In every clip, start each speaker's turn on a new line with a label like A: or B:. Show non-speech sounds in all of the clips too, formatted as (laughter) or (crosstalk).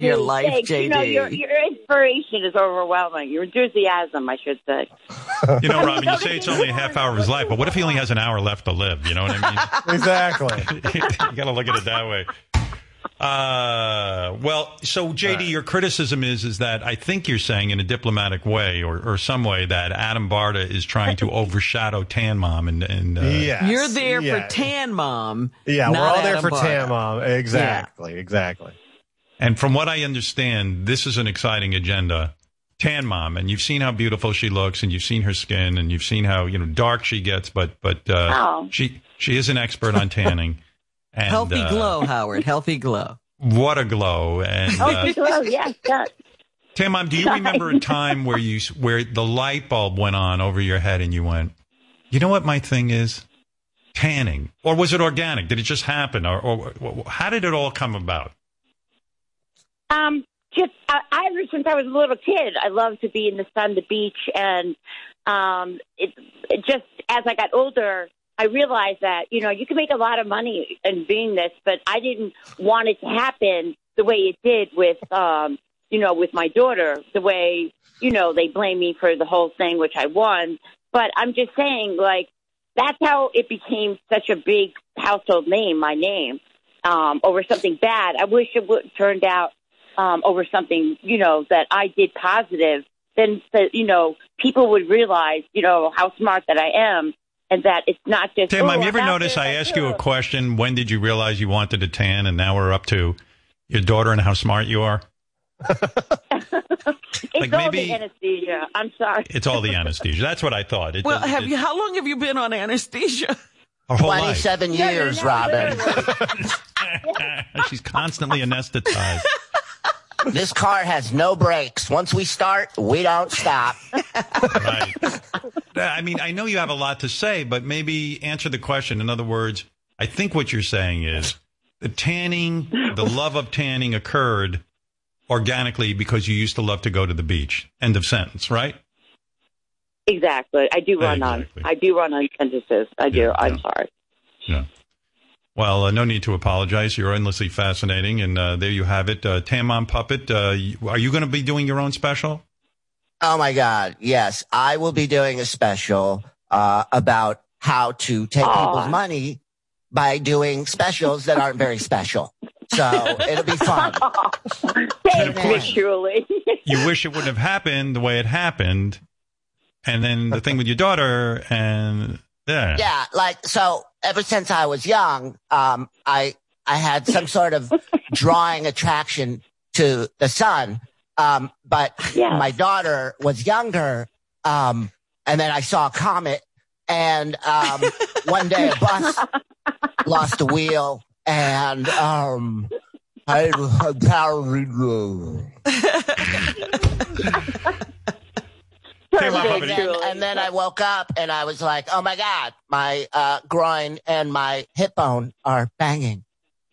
A: your life,
B: Thanks.
A: JD.
B: You know, your, your inspiration is overwhelming. Your enthusiasm, I should say.
C: You know, Robin, you (laughs) say it's only a half hour of his life, but what if he only has an hour left to live? You know what I mean? (laughs)
D: exactly. (laughs)
C: you got to look at it that way. Uh, well, so JD, your criticism is is that I think you're saying in a diplomatic way or, or some way that Adam Barta is trying to overshadow Tan Mom and and uh,
D: Yes.
A: You're there
D: Yeah.
A: for Tan Mom.
D: Yeah, we're
A: not
D: all there for
A: Barta.
D: Tan Mom. Exactly, exactly.
C: And from what I understand, this is an exciting agenda. Tan mom, and you've seen how beautiful she looks, and you've seen her skin, and you've seen how you know dark she gets, but but uh,
B: Oh.
C: she she is an expert on tanning. (laughs) And,
A: Healthy
C: uh,
A: glow, Howard. Healthy glow.
C: What a glow! And
B: Oh,
C: uh,
B: well, yes, yes.
C: Tan mom, do you remember a time where you where the light bulb went on over your head, and you went, you know what my thing is? Tanning, or was it organic? Did it just happen, or, or how did it all come about?
B: Um, just I, I ever since I was a little kid, I loved to be in the sun, the beach, and um, it, it just as I got older, I realized that you know you can make a lot of money in being this, but I didn't want it to happen the way it did with um, you know with my daughter. The way you know they blame me for the whole thing, which I won. But I'm just saying, like that's how it became such a big household name, my name, um, over something bad. I wish it would turned out um, over something, you know, that I did positive. Then, that, you know, people would realize, you know, how smart that I am, and that it's not just.
C: Tim,
B: oh,
C: have you ever noticed I ask you a question? When did you realize you wanted to tan? And now we're up to your daughter and how smart you are. (laughs)
B: It's
C: like
B: all
C: maybe-
B: the anesthesia. I'm sorry.
C: It's all the anesthesia. That's what I thought. It
A: Well,
C: doesn't-
A: have
C: it-
A: you? How long have you been on anesthesia?
C: Her whole life.
E: 27
B: No, no,
E: years,
B: no,
E: Robin. (laughs) (laughs)
C: She's constantly anesthetized.
E: This car has no brakes. Once we start, we don't stop.
C: Right. I mean, I know you have a lot to say, but maybe answer the question. In other words, I think what you're saying is the tanning, the love of tanning occurred organically because you used to love to go to the beach. End of sentence, right?
B: Exactly. I do run
C: Exactly.
B: on. I do run on sentences. I do.
C: Yeah,
B: I'm
C: yeah.
B: sorry.
C: Yeah. Well, uh, no need to apologize. You're endlessly fascinating, and uh, there you have it. Uh, Tan Mom Puppet, uh, are you going to be doing your own special?
E: Oh my God. Yes. I will be doing a special, uh, about how to take
B: Aw.
E: people's money by doing specials that aren't very special. So it'll be fun. (laughs)
B: Thanks,
E: course.
B: Julie. (laughs)
C: You wish it wouldn't have happened the way it happened, and then the thing with your daughter, and yeah,
E: Yeah. Like, so ever since I was young, um, I, I had some (laughs) sort of drawing attraction to the sun. Um, but
B: Yeah.
E: my daughter was younger. Um, and then I saw a comet and, um, (laughs) one day a bus (laughs) lost a wheel and, um, I
C: Tamon
B: Perfect,
C: Puppet,
E: and then, and then I woke up and I was like, oh my God, my uh, groin and my hip bone are banging.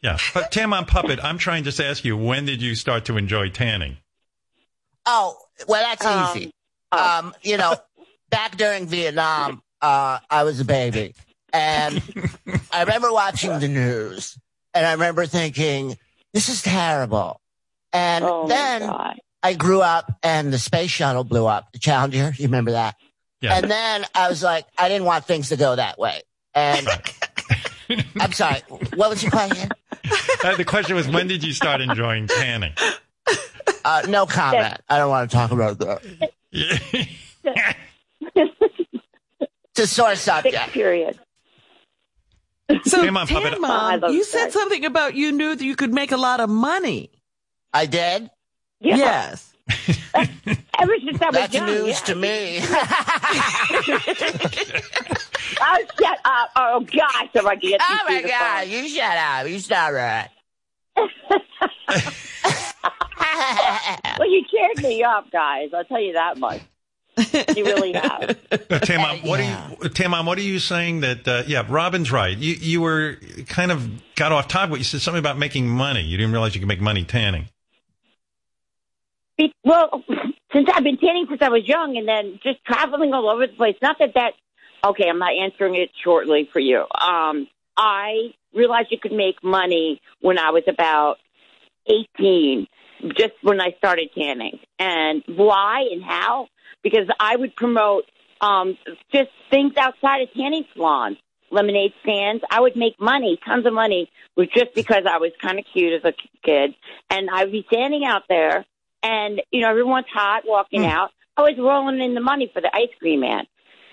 C: yeah. But Tan Mom Puppet, I'm trying to just ask you, when did you start to enjoy tanning?
E: Oh, well, that's
B: Um,
E: easy.
B: oh.
E: Um, you know, (laughs) back during Vietnam, uh, I was a baby and I remember watching the news and I remember thinking, this is terrible. And
B: oh
E: then
B: my God.
E: I grew up and the space shuttle blew up, the Challenger. (laughs) You remember that?
C: Yeah.
E: And then I was like, I didn't want things to go that way. And (laughs) I'm sorry. What was your question?
C: Uh, the question was, when did you start enjoying tanning?
E: Uh, no comment. I don't want to talk about that. (laughs) It's a sore
B: Six
E: subject.
B: period.
A: So,
C: Come on, Puppet.
A: Tan
B: Oh,
A: Mom,
B: love
A: you
B: that.
A: said something about you knew that you could make a lot of money.
E: I did.
B: Yeah.
A: Yes. (laughs)
B: Ever since I was
E: That's
B: young.
E: news
B: yeah.
E: to me. (laughs)
B: Oh, shut up. Oh, gosh. If I can get
E: oh
B: you
E: my
B: through
E: God.
B: phone.
E: You shut up. You stop right. (laughs)
B: Well, you cheered me up, guys. I'll tell you that much. You really have.
C: Tan Mom, what
E: Yeah.
C: are you, Tan Mom, what are you saying that, uh, yeah, Robin's right. You, you were kind of got off topic. You said something about making money. You didn't realize you could make money tanning.
B: Be- Well, (laughs) since I've been tanning since I was young, and then just traveling all over the place. Not that that. Okay, I'm not answering it shortly for you. Um, I realized you could make money when I was about 18, just when I started tanning. And why and how? Because I would promote um, just things outside of tanning salons, lemonade stands. I would make money, tons of money, was just because I was kind of cute as a kid. And I'd be standing out there, and you know everyone's hot walking mm. out. I was rolling in the money for the ice cream man.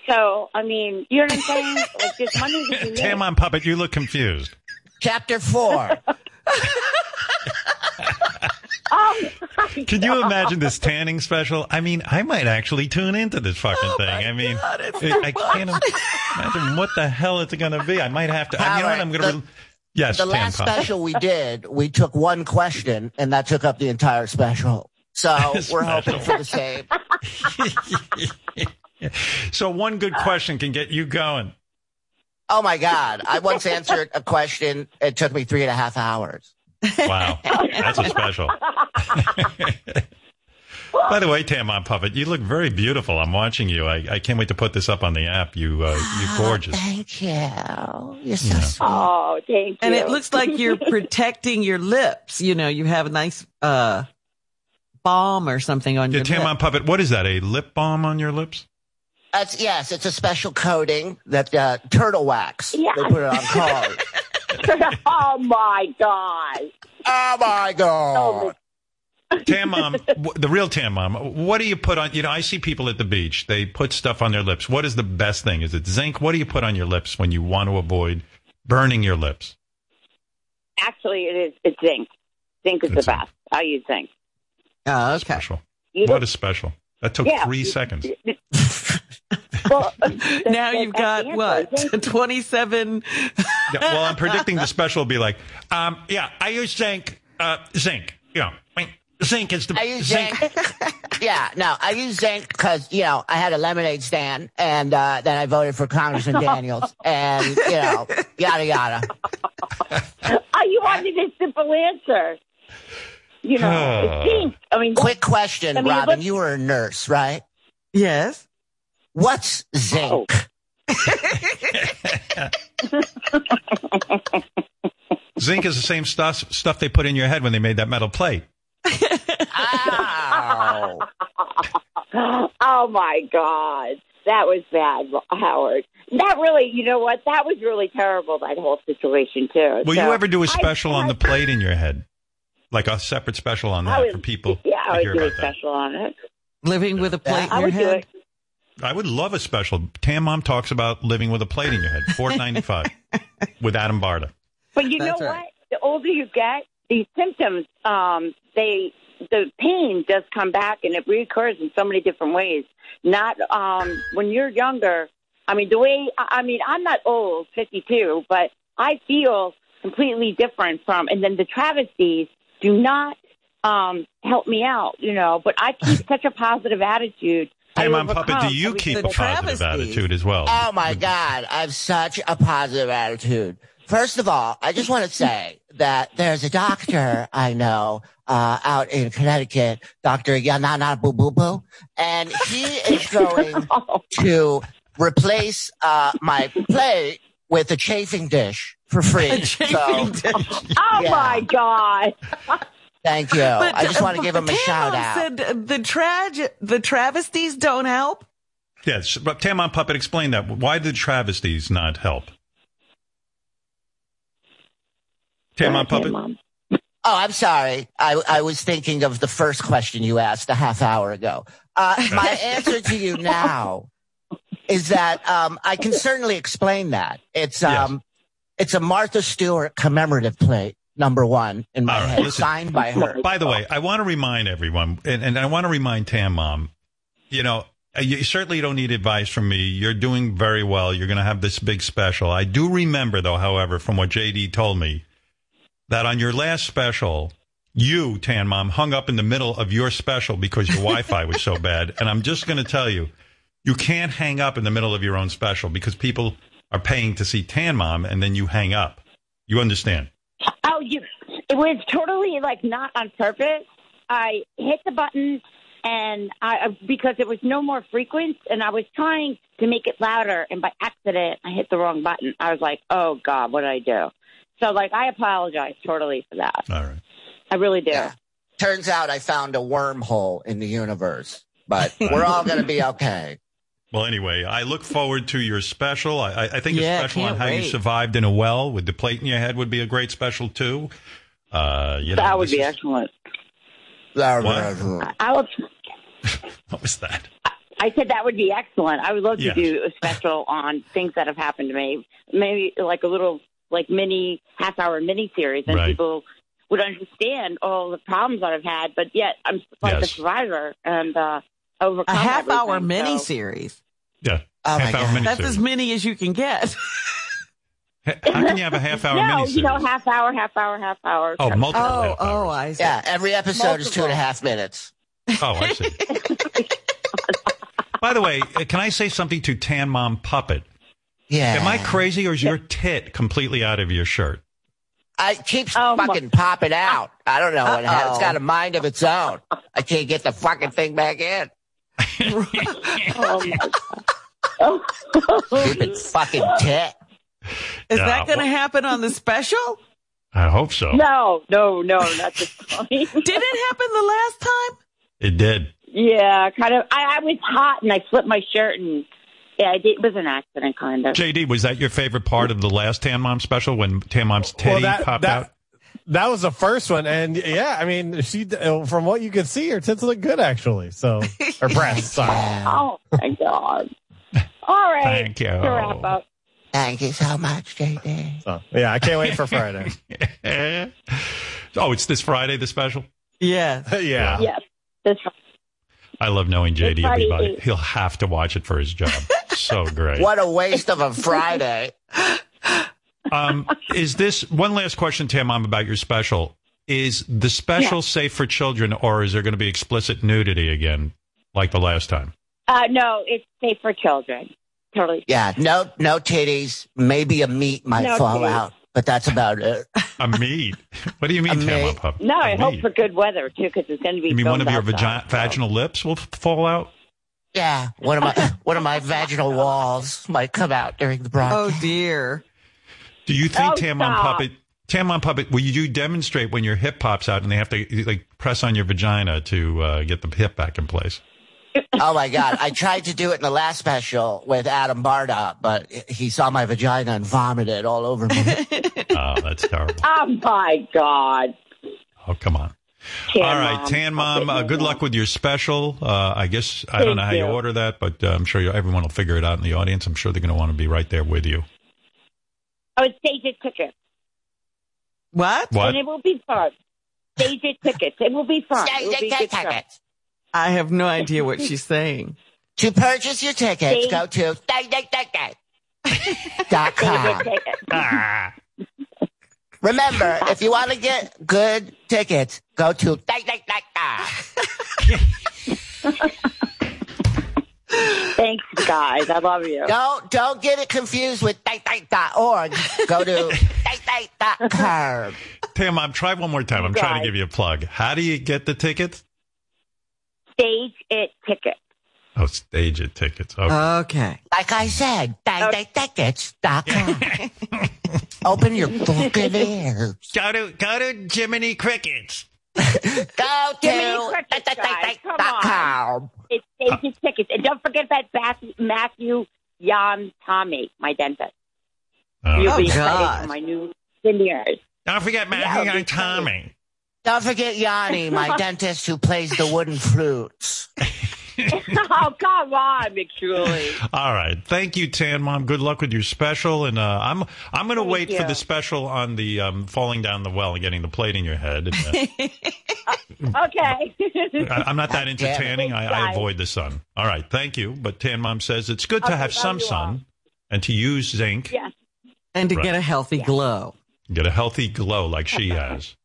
B: So I mean, you know what I'm saying? (laughs) like just money to.
C: Tam on puppet, you look confused.
E: Chapter four. (laughs) (laughs)
B: Oh,
C: Can you imagine this tanning special? I mean, I might actually tune into this fucking oh, thing. I mean,
A: God, it's
C: I I can't imagine what the hell it's going to be. I might have to. I mean, you know what? I'm going to.
E: The-
C: yes,
E: the last
C: Puppet.
E: special we did, we took one question, and that took up the entire special. So (laughs) we're hoping for the same. (laughs)
C: so one good question can get you going.
E: Oh my God. I once answered a question. It took me three and a half hours.
C: Wow, that's a special. (laughs) By the way, Tam on Puppet, you look very beautiful. I'm watching you. I, I can't wait to put this up on the app. You, uh, you're gorgeous.
E: Thank you. You're so
C: Yeah.
E: sweet.
B: Oh, thank you.
A: And it looks like you're protecting your lips. You know, you have a nice uh balm or something on
C: Yeah,
A: your
C: Tam
A: lip.
C: on Puppet, what is that? A lip balm on your lips?
E: That's, yes, it's a special coating that uh, turtle wax.
B: Yeah.
E: They put it on cars. (laughs)
B: oh my god.
E: oh my God.
C: Tan Mom, the real Tan Mom, what do you put on? You know, I see people at the beach. They put stuff on their lips. What is the best thing? Is it zinc? What do you put on your lips when you want to avoid burning your lips?
B: Actually, it is. It's zinc. Zinc is
C: It's
B: the
C: zinc.
B: best. I use zinc.
A: Oh, okay.
C: Special.
B: You
C: What special? That took
B: Yeah.
C: three seconds. (laughs)
B: well, (laughs)
A: Now
B: that-
A: you've got
B: answer.
A: what? (laughs) 27
C: Yeah, well, I'm predicting the special will be like, um, yeah, I use zinc. Uh, zinc. Yeah, zinc is the
E: I use zinc. yeah, no, I use zinc because, you know, I had a lemonade stand and uh, then I voted for Congressman Daniels and, you know, yada, yada.
B: Oh, you wanted a simple answer. You know, it's zinc. I mean,
E: Quick question,
B: I mean,
E: Robin.
B: look-
E: You were a nurse, right?
A: Yes.
E: What's zinc? Oh. (laughs)
C: Zinc is the same stuff stuff they put in your head when they made that metal plate.
E: Ow. (laughs)
B: oh my God. That was bad, Howard. That really, you know what? That was really terrible, that whole situation, too.
C: Will
B: So,
C: you ever do a special on
B: I-
C: the plate in your head? Like a separate special on that
B: would-
C: for people (laughs)
B: Yeah,
C: to
B: I
C: hear
B: would do a
C: about that.
B: special on it.
A: Living with a plate
B: I
A: in your head.
C: I would love a special. Tan Mom talks about living with a plate in your head, four (laughs) ninety five, with Adam Barta.
B: But you
A: That's
B: know
A: right.
B: what? The older you get, these symptoms, um, they the pain does come back and it reoccurs in so many different ways. Not um, when you're younger. I mean, the way I I mean, I'm not old, 52, but I feel completely different from. And then the travesties do not um, help me out, you know. But I keep (laughs) such a positive attitude. Hey,
C: Tan Mom Puppet, do you
B: every
C: keep a positive
A: travesties.
C: attitude as well?
E: Oh my God. I have such a positive attitude. First of all, I just want to say (laughs) that there's a doctor I know uh, out in Connecticut, Dr. Yanana Boo Boo Boo, and he is (laughs) going
B: Oh,
E: to replace uh, my plate with a chafing dish for free. (laughs)
A: A chafing
E: So,
A: dish.
B: oh
E: Yeah.
B: my God.
E: thank you. I just
A: uh,
E: want to give him a
A: Tam
E: shout out.
A: said the trage- the travesties don't help.
C: Yes, but Tan Mom Puppet, explain that. Why did travesties not help? Tan Mom
B: Okay,
C: Puppet.
B: Mom.
E: Oh, I'm sorry. I, I was thinking of the first question you asked a half hour ago. Uh, (laughs) my answer to you now is that um, I can certainly explain that. It's um, it's a Martha Stewart commemorative plate, number one in my
C: right,
E: head,
C: listen.
E: signed by her.
C: By the way, I want to remind everyone, and, and I want to remind Tan Mom, you know, uh, you certainly don't need advice from me. You're doing very well. You're going to have this big special. I do remember, though, however, from what JD told me, that on your last special, you, Tan Mom, hung up in the middle of your special because your Wi Fi was so bad. And I'm just going to tell you, you can't hang up in the middle of your own special because people are paying to see Tan Mom and then you hang up. You understand?
B: Oh, you! It was totally like not on purpose. I hit the button, and I because it was no more frequent, and I was trying to make it louder, and by accident I hit the wrong button. I was like, "Oh God, what did I do?" So like, I apologize totally for that.
C: All right.
B: I really do.
E: Yeah. turns out I found a wormhole in the universe, but (laughs) we're all going to be okay.
C: Well, anyway, I look forward to your special. I, I I think
A: Yeah,
C: a special on
A: can't
C: how you survived in a well with the plate in your head would be a great special too. Uh, you know,
B: That would be
C: is-
B: excellent.
C: What?
B: I would. (laughs)
C: What was that?
B: I said that would be excellent. I would love
C: Yes.
B: to do a special (laughs) on things that have happened to me. Maybe like a little like mini half hour mini series, and
C: Right.
B: people would understand all the problems that I've had. But yet I'm like a
C: Yes.
B: survivor and uh,
A: A half hour
B: everything,
A: mini
B: so-
A: series.
C: Yeah,
E: Oh my
C: half hour
E: God.
C: mini
A: That's as many as you can get.
C: How can you have a half hour (laughs)
B: No,
C: mini
B: you know, half hour, half hour, half hour.
C: Oh, multiple.
A: Oh,
C: half
A: oh,
C: hours.
A: I see.
E: Yeah, every episode is two and a
B: Multiple.
E: half minutes.
C: Oh, I see. (laughs) By the way, uh, can I say something to Tan Mom Puppet?
E: Yeah.
C: Am I crazy or is your tit completely out of your shirt?
E: I keeps
B: Oh, my-
E: fucking popping out. I don't know what it has. It's
A: Uh-oh.
E: got a mind of its own. I can't get the fucking thing back in.
B: Oh, my God.
E: Stupid fucking tit.
A: Is
C: Yeah,
A: that going to
C: well-
A: happen on the special?
C: I hope so.
B: no, no, no, not this time. (laughs)
A: Did it happen the last time?
C: It did.
B: yeah, kind of. I, I was hot and I flipped my shirt and yeah, it, it was an accident, kind of.
C: JD, was that your favorite part of the last Tan Mom special when Tan Mom's titty
D: Well, that-
C: popped
D: that-
C: out?
D: That was the first one, and yeah, I mean, she from what you could see, her tits look good actually. So (laughs) her breasts, sorry.
B: Oh my god! All right,
C: Thank you.
B: To wrap up.
E: Thank you so much, JD.
D: So yeah, I can't wait for Friday. (laughs)
C: oh, it's this Friday, the special?
A: Yeah. (laughs)
D: yeah.
B: Yes, this
C: I love knowing JD.
B: It's
C: Everybody, he'll have to watch it for his job. so great.
E: What a waste of a Friday.
C: Um, is this one last question, Tan Mom, about your special? Is the special safe for children, or is there going to be explicit nudity again, like the last time?
B: Uh, no, it's safe for children. Totally.
E: Yeah, no, no titties. Maybe a meat might
B: No
E: fall
B: titties.
E: out, but that's about it. (laughs)
C: A meat? What do you mean,
E: A
C: Tam Pup?
B: No,
C: A
B: I hope
C: meat?
B: for good weather too, because it's going to be.
C: You mean one of your vagi-
B: so.
C: vaginal lips will f- fall out?
E: Yeah, one of my one of my vaginal walls might come out during the broadcast.
A: Oh dear.
C: Do you think
B: Oh,
C: Tan Mom
B: stop.
C: Puppet? Tan Mom Puppet, will you do demonstrate when your hip pops out and they have to like press on your vagina to uh, get the hip back in place?
E: Oh my god! I tried to do it in the last special with Adam Barta, but he saw my vagina and vomited all over me. (laughs)
C: Oh, that's terrible.
B: Oh my god!
C: Oh, come on.
B: Tan
C: All right,
B: Mom.
C: Tan Mom, uh, good luck with your special. Uh, I guess I don't know how you
B: you.
C: order that, but uh, I'm sure you, everyone will figure it out in the audience. I'm sure they're going to want to be right there with you.
B: Oh, it's stated tickets,
A: What?
C: What?
B: and it will be fun. Stated tickets. It will be fun. It will be good stuff.
E: tickets.
A: I have no idea what she's saying.
E: To purchase your tickets,
B: See?
E: go to dot
B: Stated
E: com.
B: tickets.
C: Ah.
E: Remember, if you want to get good tickets, go to (laughs)
B: Thanks, guys. I love you.
E: Don't don't get it confused with org. Go to (laughs) com.
C: Tan Mom, try one more time. I'm trying to give you a plug. How do you get the tickets?
B: Stage it tickets.
C: Oh, stage it tickets. Okay.
A: Okay.
E: Like I said, tickets.com. (laughs) Open your fucking ears.
C: go to go to Jiminy Crickets.
E: Go (laughs) to
B: Crickets, guys. Come
E: dot com.
B: It's stated uh, tickets, and don't forget about Matthew, Matthew Jan Tommy, my dentist.
C: Oh.
B: You'll
A: Oh,
B: be excited
A: God.
B: for my new veneers.
C: Don't forget Matthew
B: I'll
C: Tommy.
E: Don't forget Yanni, my (laughs) dentist who plays the wooden flutes. (laughs) (laughs)
B: oh, come on, McShuley.
C: All right. Thank you, Tan Mom. Good luck with your special. And uh, I'm I'm going to
B: Thank
C: wait for the special on the um, falling down the well and getting the plate in your head. And, uh, (laughs)
B: Okay.
C: I, I'm not that into tanning. I, I avoid the sun. All right. Thank you. But Tan Mom says it's good to
B: Okay,
C: have some
B: you all.
C: sun and to use zinc.
B: yes.
A: And to
C: Right.
A: get a healthy glow.
C: Get a healthy glow like she (laughs) has.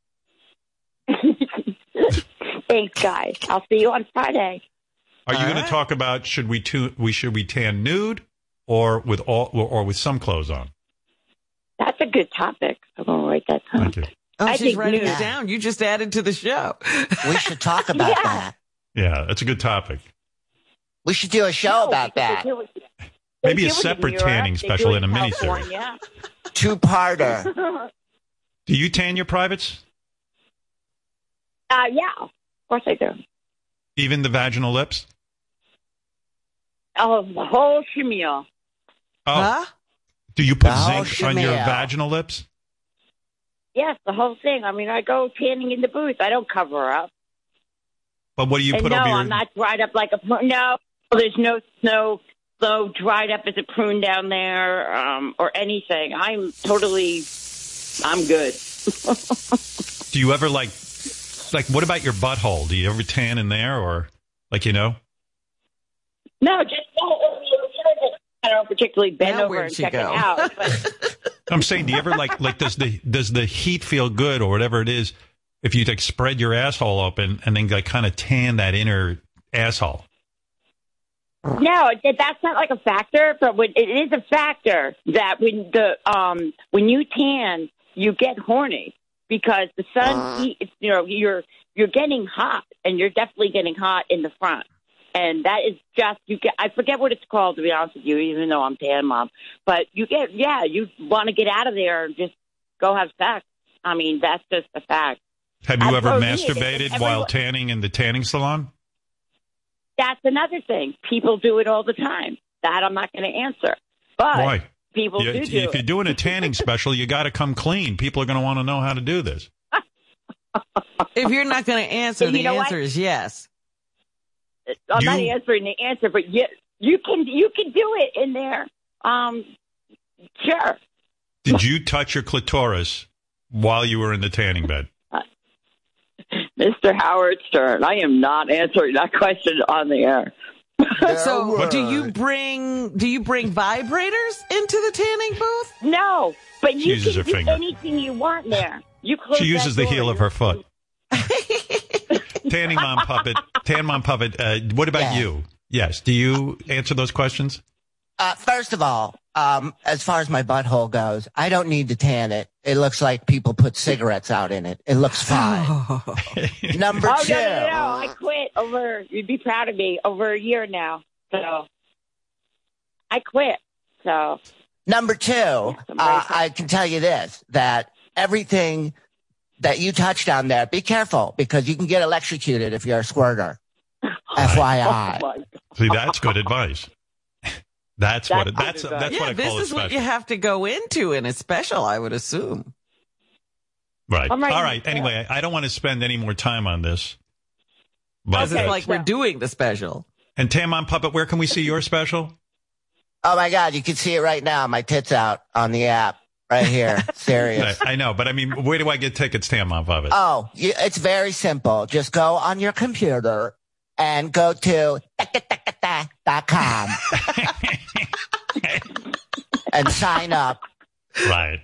B: Thanks, guys. I'll see you on Friday.
C: Are you
A: All
C: going to talk about should we tu- we should we tan nude or with all or, or with some clothes on?
B: That's a good topic. I'm going to write that down.
C: Thank you.
A: Oh,
B: I
A: she's writing
B: nude.
A: it down. You just added to the show.
E: We should talk about
B: Yeah.
E: that.
C: Yeah, that's a good topic.
E: We should do a show
B: No,
E: about that.
B: they do it- they
C: Maybe a
B: do it in
C: separate tanning
B: they
C: special
B: do
C: in a miniseries.
B: California.
E: Two parter. (laughs)
C: Do you tan your privates?
B: Uh, yeah, of course I do.
C: Even the vaginal lips?
B: Oh, the whole shamil.
C: Oh,
A: Huh?
C: do you put
E: The whole
C: zinc on your
E: shamil.
C: vaginal lips?
B: Yes, the whole thing. I mean, I go tanning in the booth. I don't cover up.
C: But what do you
B: and
C: put
B: no,
C: over your?
B: I'm not dried up like a prune. No, there's no no so dried up as a prune down there um, or anything. I'm totally, I'm good. (laughs)
C: Do you ever like, like, what about your butthole? Do you ever tan in there, or like, you know?
B: No, just I don't particularly bend
A: Now
B: over and check
A: go?
B: it out. (laughs) But
C: I'm saying, do you ever like, like, does the does the heat feel good, or whatever it is, if you like spread your asshole open and then like kind of tan that inner asshole?
B: no, it- that's not like a factor. But when, it is a factor that when the um when you tan, you get horny because the sun heat. You know, you're you're getting hot, and you're definitely getting hot in the front. And that is just you get. I forget what it's called to be honest with you, even though I'm tan mom. But you get, yeah, you want to get out of there and just go have sex. I mean, that's just a fact.
C: Have you
B: I
C: ever masturbated
B: everyone-
C: while tanning in the tanning salon?
B: That's another thing. People do it all the time. That I'm not going to answer. But
C: Why?
B: people
C: You-
B: do do
C: if you're
B: it.
C: doing a (laughs) tanning special, you got to come clean. People are going to want to know how to do this.
A: If you're not going to answer,
B: You
A: the
B: know
A: answer is yes.
B: I'm not answering the answer, but you you can you can do it in there. Um, sure.
C: Did you touch your clitoris while you were in the tanning bed? (laughs)
B: Mr. Howard Stern, I am not answering that question on the air.
A: So,
E: Word.
A: do you bring do you bring vibrators into the tanning booth?
B: No, but you
C: uses
B: can
C: her
B: do
C: finger.
B: anything you want there. You close
C: She uses the heel of her foot. (laughs) Tanning mom puppet, tan mom puppet. Uh, what about
E: Yeah.
C: you? Yes. Do you answer those questions?
E: Uh, first of all, um, as far as my butthole goes, I don't need to tan it. It looks like people put cigarettes out in it. It looks fine. (laughs) Number
B: Oh
E: two.
B: no, no, no! I quit over. You'd be proud of me. Over a year now, so I quit. So
E: Number two, uh, I can tell you this, that everything that you touched on there, be careful because you can get electrocuted if you're a squirter. FYI. (laughs)
B: Oh,
C: See, that's good advice. That's what. It,
B: That's
C: that's
B: good
C: that's
A: yeah,
C: what I
A: this
C: call a
A: is what you have to go into in a special, I would assume.
C: Right.
B: Right
C: All right.
B: there.
C: Anyway, I don't want to spend any more time on this. But
A: It's
B: Okay.
A: like we're doing the special.
C: and Tan Mom Puppet, where can we see your special?
E: Oh my God, you can see it right now. My tits out on the app right here. (laughs) Serious.
C: I, I know, but I mean, where do I get tickets, Tan Mom Puppet?
E: Oh, you, it's very simple. Just go on your computer and go to dot com (laughs) and sign up.
C: Right.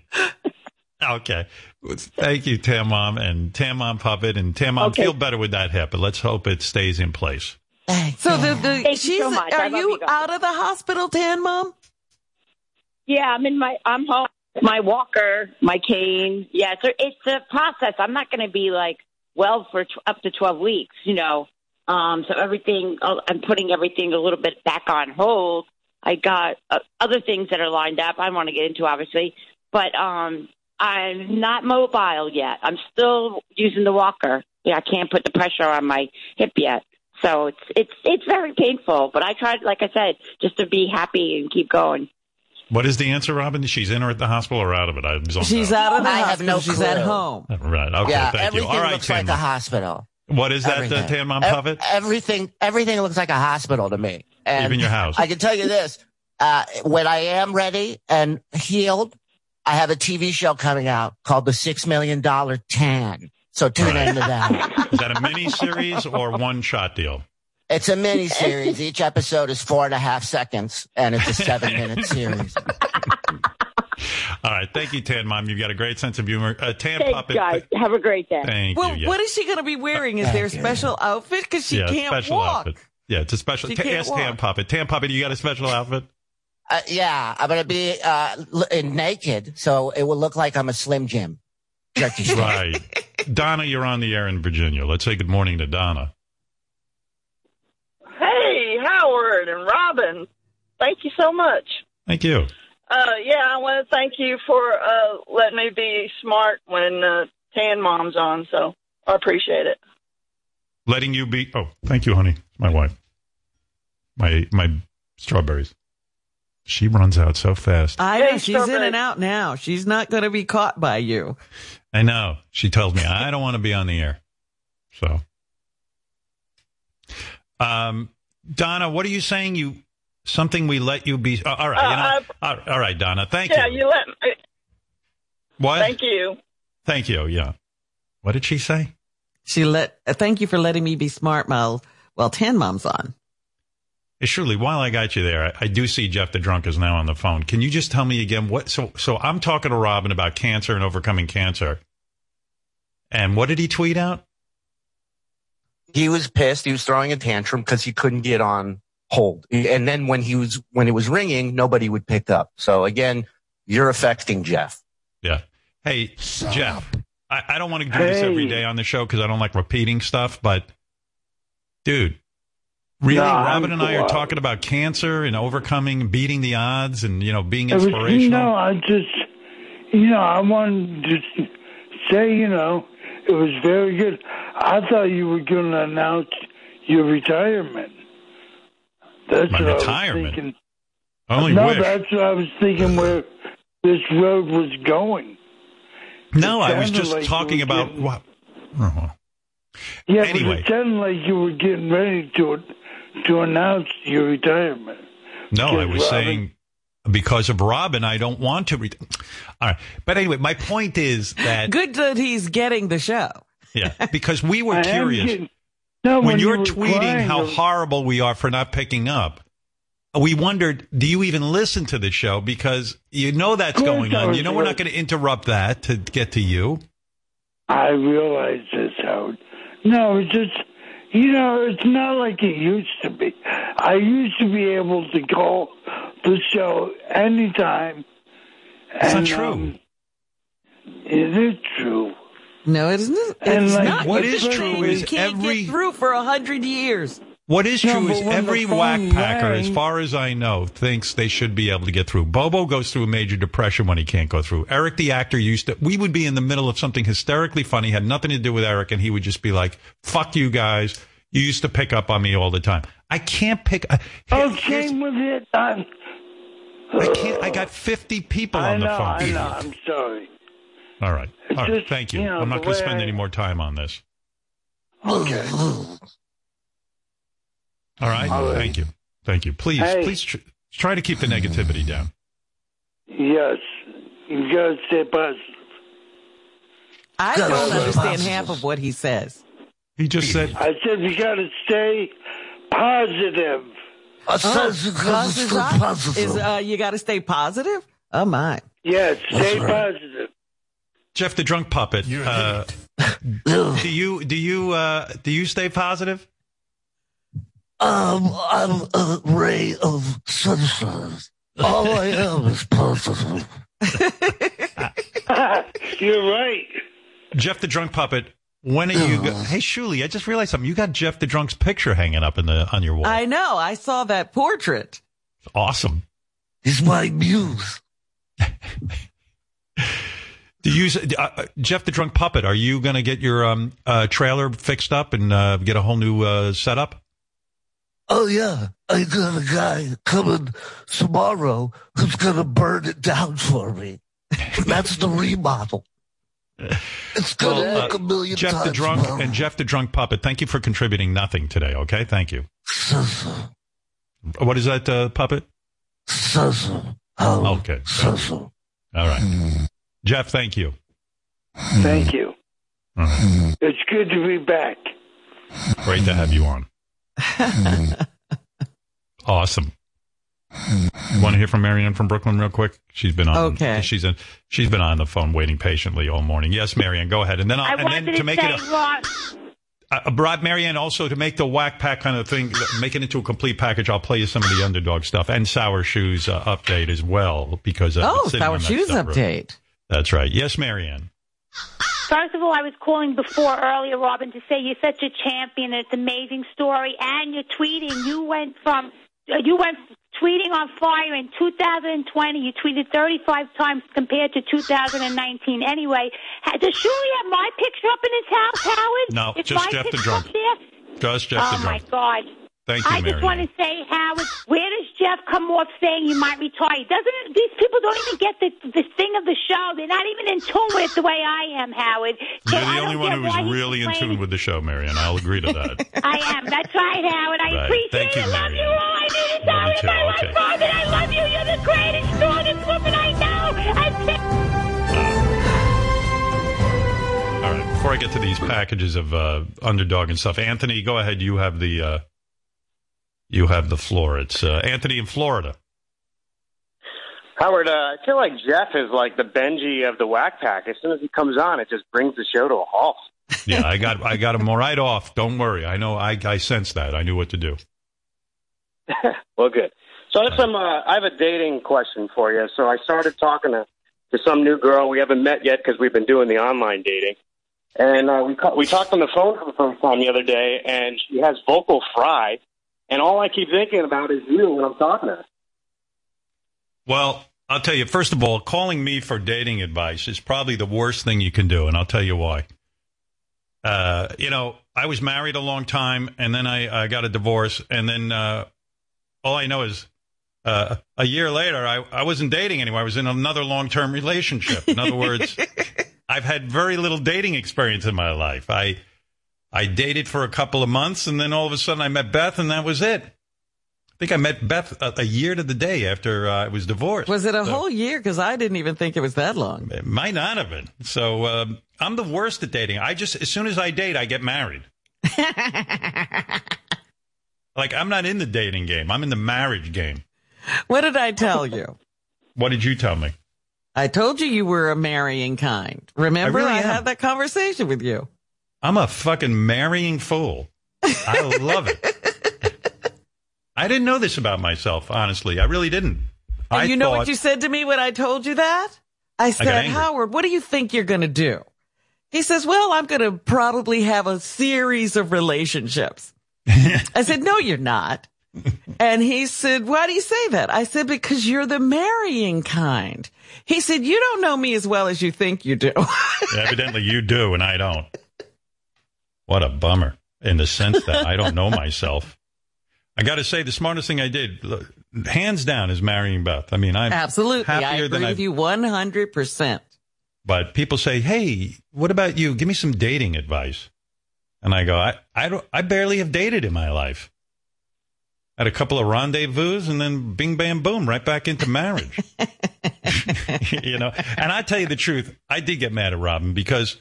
C: Okay. Thank you, Tan Mom and Tan Mom Puppet and Tan Mom.
B: Okay.
C: Feel better with that hip, but let's hope it stays in place.
E: Thank
A: So the, the
B: Thank you so much.
A: Are you
B: you
A: out of the hospital, Tan Mom?
B: Yeah, I'm in my. I'm home. My walker, my cane. Yeah, it's a, it's a process. I'm not going to be like well for up to 12 weeks. You know. Um. So everything. uh, I'm putting everything a little bit back on hold. I got uh, other things that are lined up. I want to get into obviously, but um, I'm not mobile yet. I'm still using the walker. Yeah, I can't put the pressure on my hip yet. So it's it's it's very painful, but I tried, like I said, just to be happy and keep going.
C: What is the answer, Robin? She's in or at the hospital or out of it? I zoned
A: She's
C: out.
A: out of the
E: I have
A: hospital.
E: no
A: She's at home.
C: Right. Okay.
E: yeah,
C: thank you.
E: everything
C: All right,
E: looks
C: Tam
E: like a hospital.
C: What is that, uh,
E: Everything.
C: Tan Mom
E: Ev-
C: Puppet?
E: everything, everything looks like a hospital to me. And
C: Even your house.
E: I can tell you this: uh, when I am ready and healed, I have a TV show coming out called The Six Million Dollar Tan. So tune
C: Right.
E: into that.
C: Is that a mini series or one shot deal?
E: It's a mini (laughs) series. Each episode is four and a half seconds, and it's a seven minute (laughs) series.
C: All right. Thank you, Tan Mom. You've got a great sense of humor. Uh, Tan
B: Thanks,
C: Puppet.
B: guys. Have a great day.
C: Thank
A: Well,
C: you. Yeah.
A: what is she going to be wearing? Is there a special outfit? Because she
C: yeah,
A: can't
C: special
A: walk.
C: outfit. Yeah, it's a special.
A: She
C: Ta-
A: can't
C: ask Tan. Puppet. Tan Puppet, you got a special outfit?
E: Uh, yeah, I'm gonna be uh, l- naked, so it will look like I'm a Slim Jim. (laughs)
C: Right. Donna, you're on the air in Virginia. Let's say good morning to Donna.
F: Hey, Howard and Robin. Thank you so much.
C: Thank you.
F: Uh, yeah, I want to thank you for uh, letting me be smart when uh, Tan Mom's on, so I appreciate it.
C: letting you be. Oh, thank you, honey. It's my wife. My my strawberries. She runs out so fast.
A: I know
F: Hey,
A: she's in and out now. She's not going to be caught by you.
C: I know. She tells me I don't want to be on the air. So, um, Donna, what are you saying? You something we let you be? Uh, all right, you know, all- all right, Donna. Thank
F: Yeah,
C: you.
F: you let.
C: What?
F: Thank you.
C: Thank you. Yeah. What did she say?
A: She let, uh, thank you for letting me be smart, Mel. Well, 10 mom's on.
C: Hey, Shirley, while I got you there, I, I do see Jeff the drunk is now on the phone. Can you just tell me again what? So, so I'm talking to Robin about cancer and overcoming cancer. And what did he tweet out?
E: He was pissed. He was throwing a tantrum because he couldn't get on hold. And then when he was, when it was ringing, nobody would pick up. So again, you're affecting Jeff.
C: Yeah. Hey, Jeff, I, I don't want to do this every day on the show because I don't like repeating stuff, but dude, really,
G: No, I'm
C: Robin and I are talking about cancer and overcoming, beating the odds, and you know, being
G: It was,
C: inspirational.
G: you know, I just, you know, I wanted to say, you know, it was very good. I thought you were going to announce your retirement. That's
C: My
G: what
C: retirement?
G: I was thinking.
C: I only
G: no,
C: wish.
G: that's what I was thinking where this road was going.
C: no, I was just
G: like
C: talking about
G: getting-
C: what. Oh.
G: Yeah,
C: Anyway.
G: it sounded like you were getting ready to to announce your retirement.
C: No, I was
G: Robin-
C: saying because of Robin, I don't want to. Re- All right, but anyway, my point is that (laughs)
A: Good that he's getting the show.
C: yeah, because we were curious.
G: getting- no,
C: when,
G: when you
C: you're
G: were
C: tweeting
G: crying,
C: how
G: it
C: horrible we are for not picking up, we wondered, do you even listen to the show? Because you know that's going on. You know we're not going to interrupt that to get to you.
G: I realize this, Howard. No, it's just, you know, it's not like it used to be. I used to be able to call the show anytime.
C: That's not
G: and,
C: true.
G: um, it true.
A: No, it isn't. It's
G: And, like,
A: not.
C: What
A: You
C: is
A: just
C: true is
A: you can't
C: every-
A: get through for a hundred years.
C: What is true
G: but
C: is every
G: phone
C: whack packer, as far as I know, thinks they should be able to get through. Bobo goes through a major depression when he can't go through. Eric, the actor, used to. We would be in the middle of something hysterically funny, had nothing to do with Eric, and he would just be like, "Fuck you guys." You used to pick up on me all the time. I can't pick. I,
G: Oh,
C: here's-
G: same with it. I'm,
C: I can't. I got fifty people
G: I
C: on the phone.
G: I know. I'm sorry.
C: All right. All right.
G: just,
C: Thank you.
G: you know,
C: I'm not going to spend
G: I-
C: any more time on this.
G: Okay. (laughs)
C: All right.
G: All right.
C: Thank you. Thank you. Please,
G: Hey.
C: please tr- try to keep the negativity down.
G: Yes. You got to stay positive.
A: I don't understand half of what he says.
C: He just said,
G: I said we got to stay positive.
E: I says
A: Oh,
E: because it's
A: Cause
E: still
A: is,
E: positive.
A: is uh, you got to stay positive. Oh my!
G: Yes, stay
E: right.
G: positive.
C: Jeff the drunk puppet. Uh, do you do you uh, do you stay positive?
E: Um, I'm a ray of sunshine. All I am is positive. (laughs)
G: You're right.
C: Jeff the drunk puppet. When are you? Go- hey, Shuli, I just realized something. You got Jeff the drunk's picture hanging up in the on your wall.
A: I know. I saw that portrait.
C: awesome.
E: He's my muse. (laughs)
C: Do you, uh, uh, Jeff the drunk puppet? Are you going to get your um, uh, trailer fixed up and uh, get a whole new uh, setup?
E: Oh yeah, I got a guy coming tomorrow who's gonna burn it down for me. That's the remodel. It's gonna
C: Well,
E: look
C: uh,
E: a million
C: Jeff
E: times.
C: the drunk
E: better.
C: and Jeff the drunk puppet. Thank you for contributing nothing today. Okay, thank you.
E: Sussel,
C: What is that uh, puppet?
E: Sussel, oh,
C: Okay.
E: Sussel.
C: All right, Jeff. Thank you.
G: Thank you.
C: All right.
G: It's good to be back.
C: Great to have you on. (laughs) awesome. You want to hear from Marianne from Brooklyn real quick? She's been on.
A: Okay.
C: She's in, she's been on the phone waiting patiently all morning. Yes, Marianne, go ahead. And then I'll,
B: I
C: and then
B: to,
C: to make it a,
B: Rob, (laughs)
C: uh, Brad Marianne also to make the wack pack kind of thing, make it into a complete package. I'll play you some of the underdog stuff and sour shoes uh, update as well because uh,
A: Oh, sour
C: on that
A: shoes
C: stuff, really.
A: update.
C: That's right. Yes, Marianne. (laughs)
B: First of all, I was calling before earlier, Robin, to say you're such a champion. It's an amazing story, and you're tweeting. You went from uh, you went tweeting on fire in 2020. You tweeted 35 times compared to 2019. Anyway, does Shuli have my picture up in his house, Howard?
C: No, just Jeff the drunk.
B: there?
C: Just Jeff
B: oh
C: the
B: my
C: drunk.
B: God.
C: Thank you,
B: I just want to say, Howard, where does Jeff come off saying you might retire? Doesn't these people don't even get the the thing of the show? They're not even in tune with it the way I am, Howard.
C: You're the only one who's really in tune with the show, Marion. I'll agree to that. (laughs)
B: I am. That's right, Howard. I
C: Right.
B: appreciate
C: Thank you,
B: it. Love you all. I need to
C: Love
B: tell
C: you
B: my life,
C: Okay.
B: I love you. You're the greatest, strongest woman I know. I
C: All right. Before I get to these packages of uh, underdog and stuff, Anthony, go ahead. You have the uh, you have the floor. It's uh, Anthony in Florida.
H: Howard, uh, I feel like Jeff is like the Benji of the Wack Pack. As soon as he comes on, it just brings the show to a halt. (laughs)
C: Yeah, I got I got him right off. Don't worry. I know. I I sense that. I knew what to do. (laughs)
H: Well, good. So I have some. Uh, I have a dating question for you. So I started talking to to some new girl. We haven't met yet because we've been doing the online dating. And uh, we ca- we talked on the phone for the first time the other day, and she has vocal fry. And all I keep thinking about is you when I'm talking to her.
C: Well, I'll tell you. First of all, calling me for dating advice is probably the worst thing you can do, and I'll tell you why. Uh, you know, I was married a long time, and then I, I got a divorce, and then uh, all I know is uh, a year later, I, I wasn't dating anymore. I was in another long term relationship. In other words, (laughs) I've had very little dating experience in my life. I I dated for a couple of months, and then all of a sudden I met Beth, and that was it. I think I met Beth a, a year to the day after uh, I was divorced.
A: Was it a
C: So-
A: whole year? Because I didn't even think it was that long.
C: It might not have been. So um, I'm the worst at dating. I just as soon as I date, I get married. (laughs) like I'm not in the dating game. I'm in the marriage game.
A: What did I tell you?
C: What did you tell me?
A: I told you you were a marrying kind. Remember,
C: I really
A: I, had that conversation with you.
C: I'm a fucking marrying fool. I love it. (laughs) I didn't know this about myself, honestly. I really didn't.
A: And
C: I
A: you know
C: thought,
A: what you said to me when I told you that? I said,
C: angry.
A: Howard, what do you think you're going to do? He says, well, I'm going to probably have a series of relationships. I said, no, you're not. And he said, why do you say that? I said, because you're the marrying kind. He said, you don't know me as well as you think you do.
C: Evidently, you do, and I don't. (laughs) What a bummer in the sense that I don't know myself. I got to say, the smartest thing I did, hands down, is marrying Beth. I mean, I'm
A: Absolutely. I
C: happier
A: agree
C: than
A: with
C: I've.
A: you 100%.
C: But people say, "Hey, what about you? Give me some dating advice." And I go, "I, I don't. I barely have dated in my life. Had a couple of rendezvous, and then bing, bam, boom, right back into marriage." (laughs) you know. And I tell you the truth, I did get mad at Robin because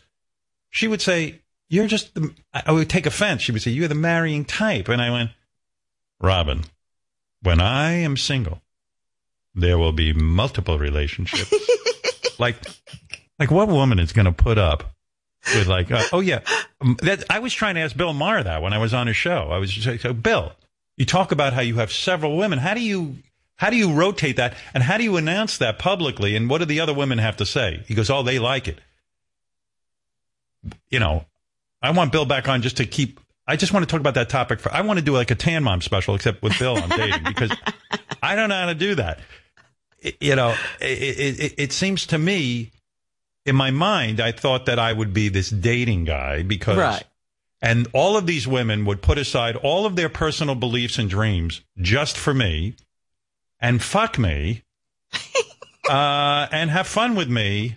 C: she would say, "You're just." The, I would take offense. She would say, "You're the marrying type," and I went, "Robin, when I am single, there will be multiple relationships." (laughs) like like what woman is going to put up with like uh, oh yeah Um, that I was trying to ask Bill Maher that when I was on his show I was just like so Bill you talk about how you have several women how do you how do you rotate that and how do you announce that publicly and what do the other women have to say he goes oh they like it you know I want Bill back on just to keep I just want to talk about that topic for I want to do like a tan mom special except with Bill on dating because I don't know how to do that it- you know, it, it, it, it seems to me, in my mind, I thought that I would be this dating guy because,
A: Right.
C: and all of these women would put aside all of their personal beliefs and dreams just for me, and fuck me, (laughs) uh, and have fun with me,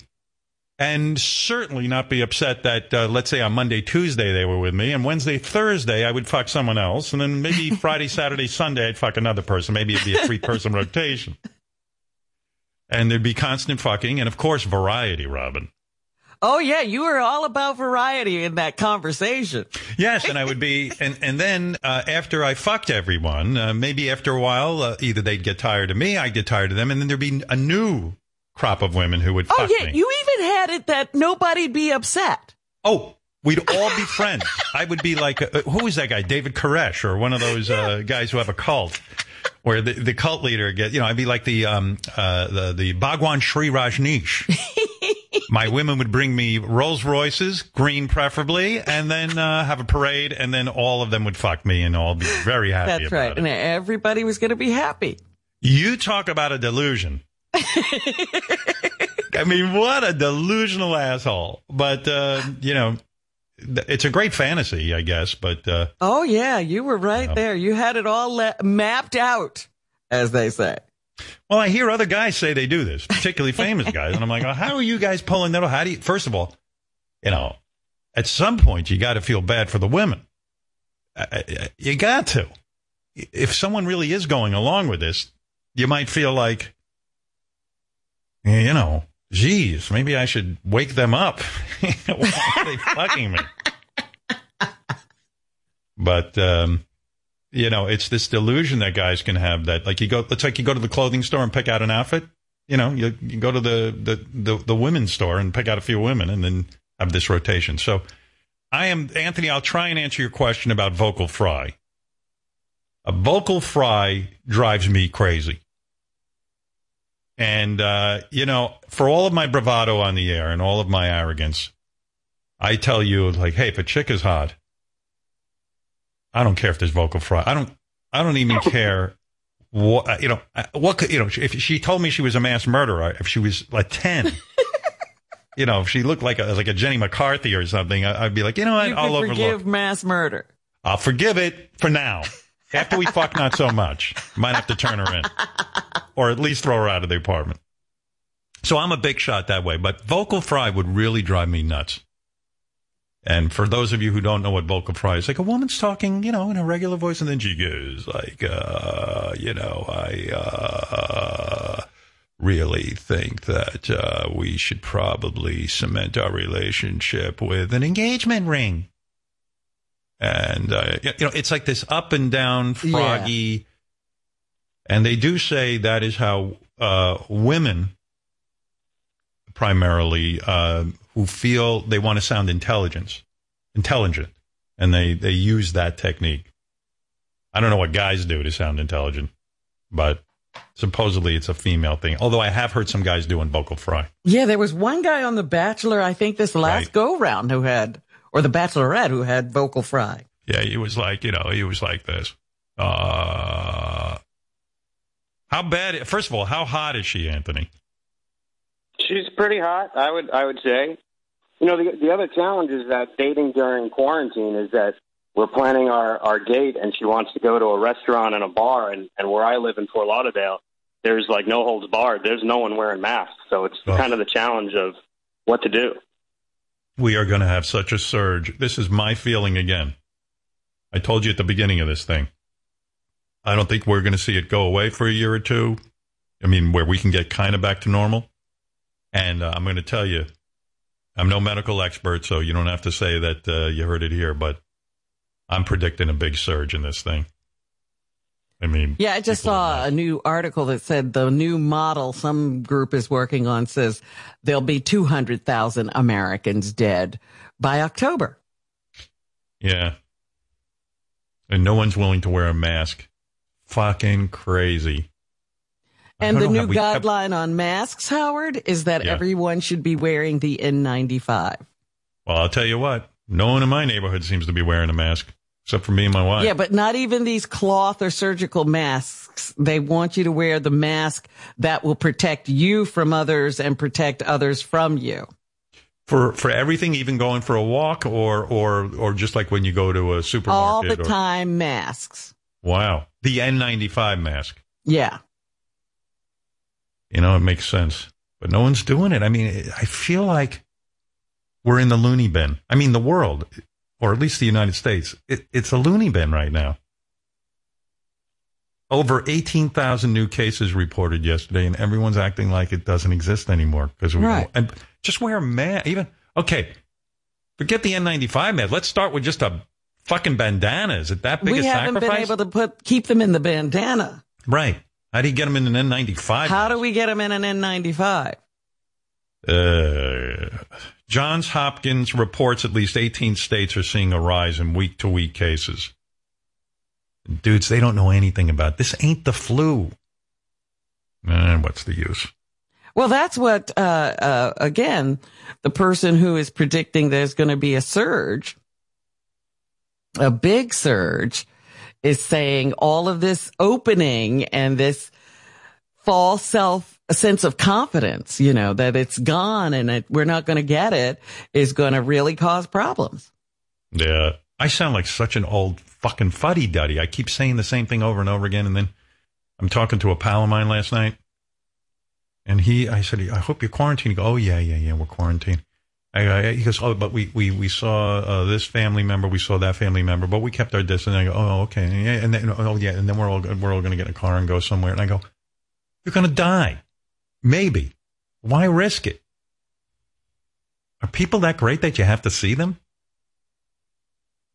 C: and certainly not be upset that, uh, let's say on Monday, Tuesday they were with me, and Wednesday, Thursday I would fuck someone else, and then maybe (laughs) Friday, Saturday, Sunday I'd fuck another person. Maybe it'd be a three person (laughs) rotation and there'd be constant fucking, and of course, variety, Robin.
A: Oh yeah, you were all about variety in that conversation.
C: Yes, and I would be, (laughs) and and then uh, after I fucked everyone, uh, maybe after a while, uh, either they'd get tired of me, I'd get tired of them, and then there'd be a new crop of women who would
A: Oh yeah,
C: me.
A: you even had it that nobody'd be upset.
C: oh, we'd all be friends. I would be like, uh, who was that guy, David Koresh, or one of those uh, guys who have a cult. Where the, the cult leader get, you know, I'd be like the um uh the the Bhagwan Sri Rajneesh. (laughs) My women would bring me Rolls Royces, green preferably, and then uh, have a parade, and then all of them would fuck me, and all be very happy
A: That's right.
C: it.
A: And everybody was going to be happy.
C: You talk about a delusion. (laughs) I mean, what a delusional asshole. But, uh, you know, it's a great fantasy, I guess. But, uh,
A: Oh yeah, you were right
C: Yeah.
A: there. You had it all le- mapped out, as they say.
C: well, I hear other guys say they do this, particularly famous guys. And I'm like, oh, how are you guys pulling that off? How do you, first of all, you know, at some point you got to feel bad for the women. I- I- You got to. If someone really is going along with this, you might feel like, you know, geez, maybe I should wake them up. (laughs) Why are they fucking me? But, um, you know, it's this delusion that guys can have that, like you go, it's like you go to the clothing store and pick out an outfit. You know, you, you go to the, the, the, the women's store and pick out a few women and then have this rotation. So I am, Anthony, I'll try and answer your question about vocal fry. A vocal fry drives me crazy. And, uh, you know, for all of my bravado on the air and all of my arrogance, I tell you, like, hey, if a chick is hot, I don't care if there's vocal fry. I don't, I don't even care what, you know, uh, what could, you know, if she told me she was a mass murderer, if she was like 10, (laughs) you know, if she looked like a, like a Jenny McCarthy or something, I- I'd be like, you know what,
A: You
C: I'll overlook.
A: forgive mass murder.
C: I'll forgive it for now. After we fuck, not so much. Might have to turn her in, or at least throw her out of the apartment. So I'm a big shot that way. But vocal fry would really drive me nuts. And for those of you who don't know what vocal fry is, like a woman's talking, you know, in a regular voice, and then she goes like, uh, you know, I uh, really think that uh, we should probably cement our relationship with an engagement ring and uh, you know it's like this up and down froggy. And they do say that is how uh, women primarily uh, who feel they want to sound intelligence intelligent. And they they use that technique. I don't know what guys do to sound intelligent but supposedly it's a female thing. Although i have heard some guys doing vocal fry.
A: Yeah, there was one guy on The Bachelor, I think this last
C: Right.
A: go round who had, or The Bachelorette who had vocal fry.
C: Yeah, he was like, you know, he was like this. Uh, how bad? First of all, how hot is she, Anthony?
H: She's pretty hot, I would I would say. You know, the the other challenge is that dating during quarantine is that we're planning our our date, and she wants to go to a restaurant and a bar, and and where I live in Fort Lauderdale, there's like no holds barred. There's no one wearing masks, so it's
C: Oh.
H: kind of the challenge of what to do.
C: We are going to have such a surge. This is my feeling again. I told you at the beginning of this thing. I don't think we're going to see it go away for a year or two. I mean, where we can get kind of back to normal. And uh, I'm going to tell you, I'm no medical expert, so you don't have to say that uh, you heard it here, but I'm predicting a big surge in this thing. I mean,
A: Yeah, I just saw a new article that said the new model some group is working on says there'll be 200,000 Americans dead by October.
C: Yeah. And no one's willing to wear a mask. Fucking crazy.
A: And the new
C: we kept-
A: guideline on masks, Howard, is that
C: Yeah.
A: everyone should be wearing the N95.
C: Well, I'll tell you what. No one in my neighborhood seems to be wearing a mask, except for me and my wife.
A: Yeah, but not even these cloth or surgical masks. They want you to wear the mask that will protect you from others and protect others from you.
C: For for everything, even going for a walk, or or or just like when you go to a supermarket.
A: All the
C: or-
A: time masks.
C: wow, the N95 mask.
A: Yeah.
C: You know, it makes sense, but no one's doing it. I mean, I feel like we're in the loony bin. I mean, the world, or at least the United States, it, it's a loony bin right now. Over 18,000 new cases reported yesterday, and everyone's acting like it doesn't exist anymore because we
A: Right.
C: and just wear a mask. Even okay, forget the N95 mask. Let's start with just a fucking bandana. Is it that big
A: we
C: a
A: haven't
C: sacrifice?
A: been able to put keep them in the bandana.
C: right? How do you get them in an N95?
A: How do we get them in an N95?
C: Uh, Johns Hopkins reports at least 18 states are seeing a rise in week to week cases. Dudes, they don't know anything about this. Ain't the flu. Eh, what's the use?
A: Well, that's what, uh, uh, again, the person who is predicting there's going to be a surge, a big surge, is saying all of this opening and this false self, a sense of confidence, you know, that it's gone and it, we're not going to get it is going to really cause problems.
C: Yeah. I sound like such an old fucking fuddy duddy. I keep saying the same thing over and over again. And then I'm talking to a pal of mine last night. And he, I said, I hope you're quarantined. He goes, Oh, yeah, yeah, yeah, we're quarantined. I, I, he goes, Oh, but we, we, we saw uh, this family member, we saw that family member, but we kept our distance. And I go, Oh, okay. And, yeah, and then, oh, yeah. And then we're all, we're all going to get in a car and go somewhere. And I go, You're going to die. Maybe. Why risk it? Are people that great that you have to see them?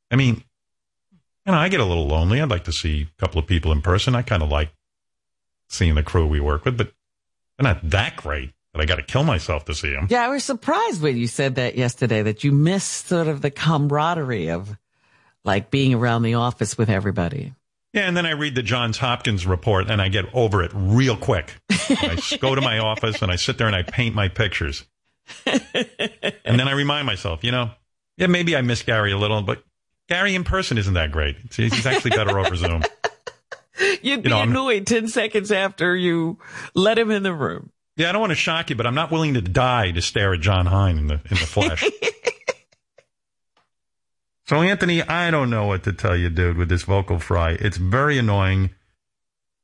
C: I mean, you know, I get a little lonely. I'd like to see a couple of people in person. I kind of like seeing the crew we work with, but they're not that great that I got to kill myself to see them.
A: Yeah, I was surprised when you said that yesterday that you missed sort of the camaraderie of like being around the office with everybody.
C: Yeah, and then I read the Johns Hopkins report and I get over it real quick. I (laughs) go to my office and I sit there and I paint my pictures. and then I remind myself, you know, yeah, maybe I miss Gary a little, but Gary in person isn't that great. He's actually better over Zoom. (laughs)
A: You'd be you know, annoyed 10 seconds after you let him in the room.
C: Yeah, I don't want to shock you, but I'm not willing to die to stare at Jon Hein in the, in the flesh. (laughs) So, Anthony, I don't know what to tell you, dude, with this vocal fry. It's very annoying.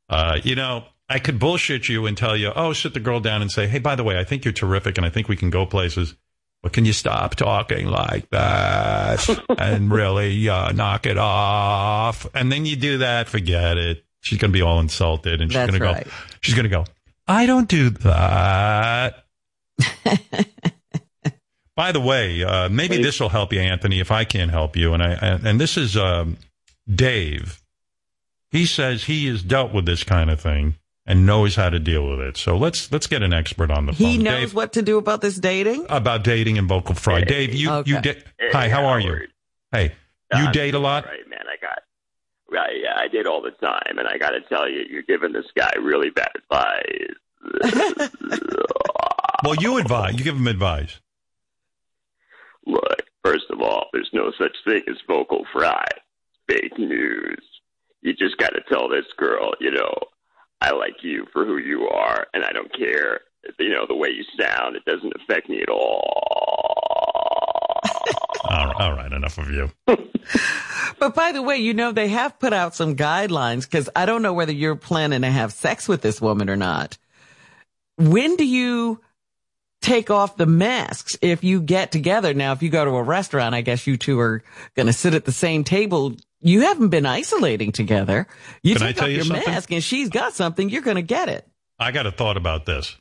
C: Uh, you know, I could bullshit you and tell you, oh, sit the girl down and say, hey, by the way, I think you're terrific and I think we can go places. But can you stop talking like that (laughs) and really uh, knock it off? And then you do that, forget it. She's going to be all insulted and she's going right. to go, she's going to go, I don't do that. (laughs) By the way, uh, maybe Please. this will help you, Anthony, if I can't help you. And I and, and this is um, Dave. He says he has dealt with this kind of thing and knows how to deal with it. So let's let's get an expert on the phone.
A: He knows
C: Dave,
A: what to do about this dating.
C: About dating and vocal fry. Hey, Dave, you okay. you date. Hi, how are you? Hey, you
I: I'm
C: date a lot.
I: Right, man. I got. Right, yeah, I date all the time, and I got to tell you, you're giving this guy really bad advice. (laughs)
C: well, you advise. You give him advice.
I: Look, first of all, there's no such thing as vocal fry. Fake news. You just got to tell this girl, you know, I like you for who you are, and I don't care, you know, the way you sound. It doesn't affect me at all. (laughs)
C: all right, enough of you.
A: but by the way, you know, they have put out some guidelines because I don't know whether you're planning to have sex with this woman or not. When do you take off the masks if you get together. Now, if you go to a restaurant, I guess you two are going to sit at the same table. You haven't been isolating together. You
C: Can
A: take off
C: your
A: something? mask and she's got something. You're going to get it.
C: I got a thought about this.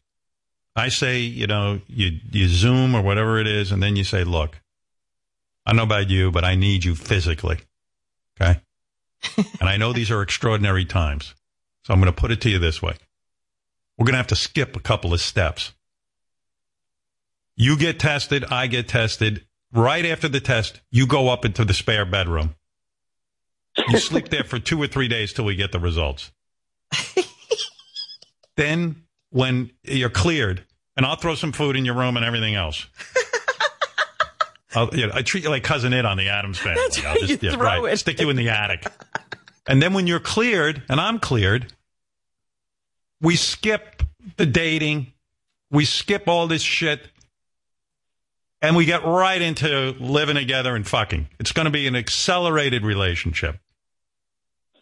C: I say, you know, you, you Zoom or whatever it is, and then you say, look, I know about you, but I need you physically. Okay. (laughs) and I know these are extraordinary times. So I'm going to put it to you this way. We're going to have to skip a couple of steps. You get tested, I get tested. Right after the test, you go up into the spare bedroom. You (laughs) sleep there for two or three days till we get the results. (laughs) then, when you're cleared, and I'll throw some food in your room and everything else. (laughs) You know, I treat you like cousin It on the Addams family.
A: That's I'll just,
C: yeah, right,
A: it.
C: stick you in the attic. And then when you're cleared, and I'm cleared, we skip the dating. We skip all this shit and we get right into living together and fucking. It's going to be an accelerated relationship.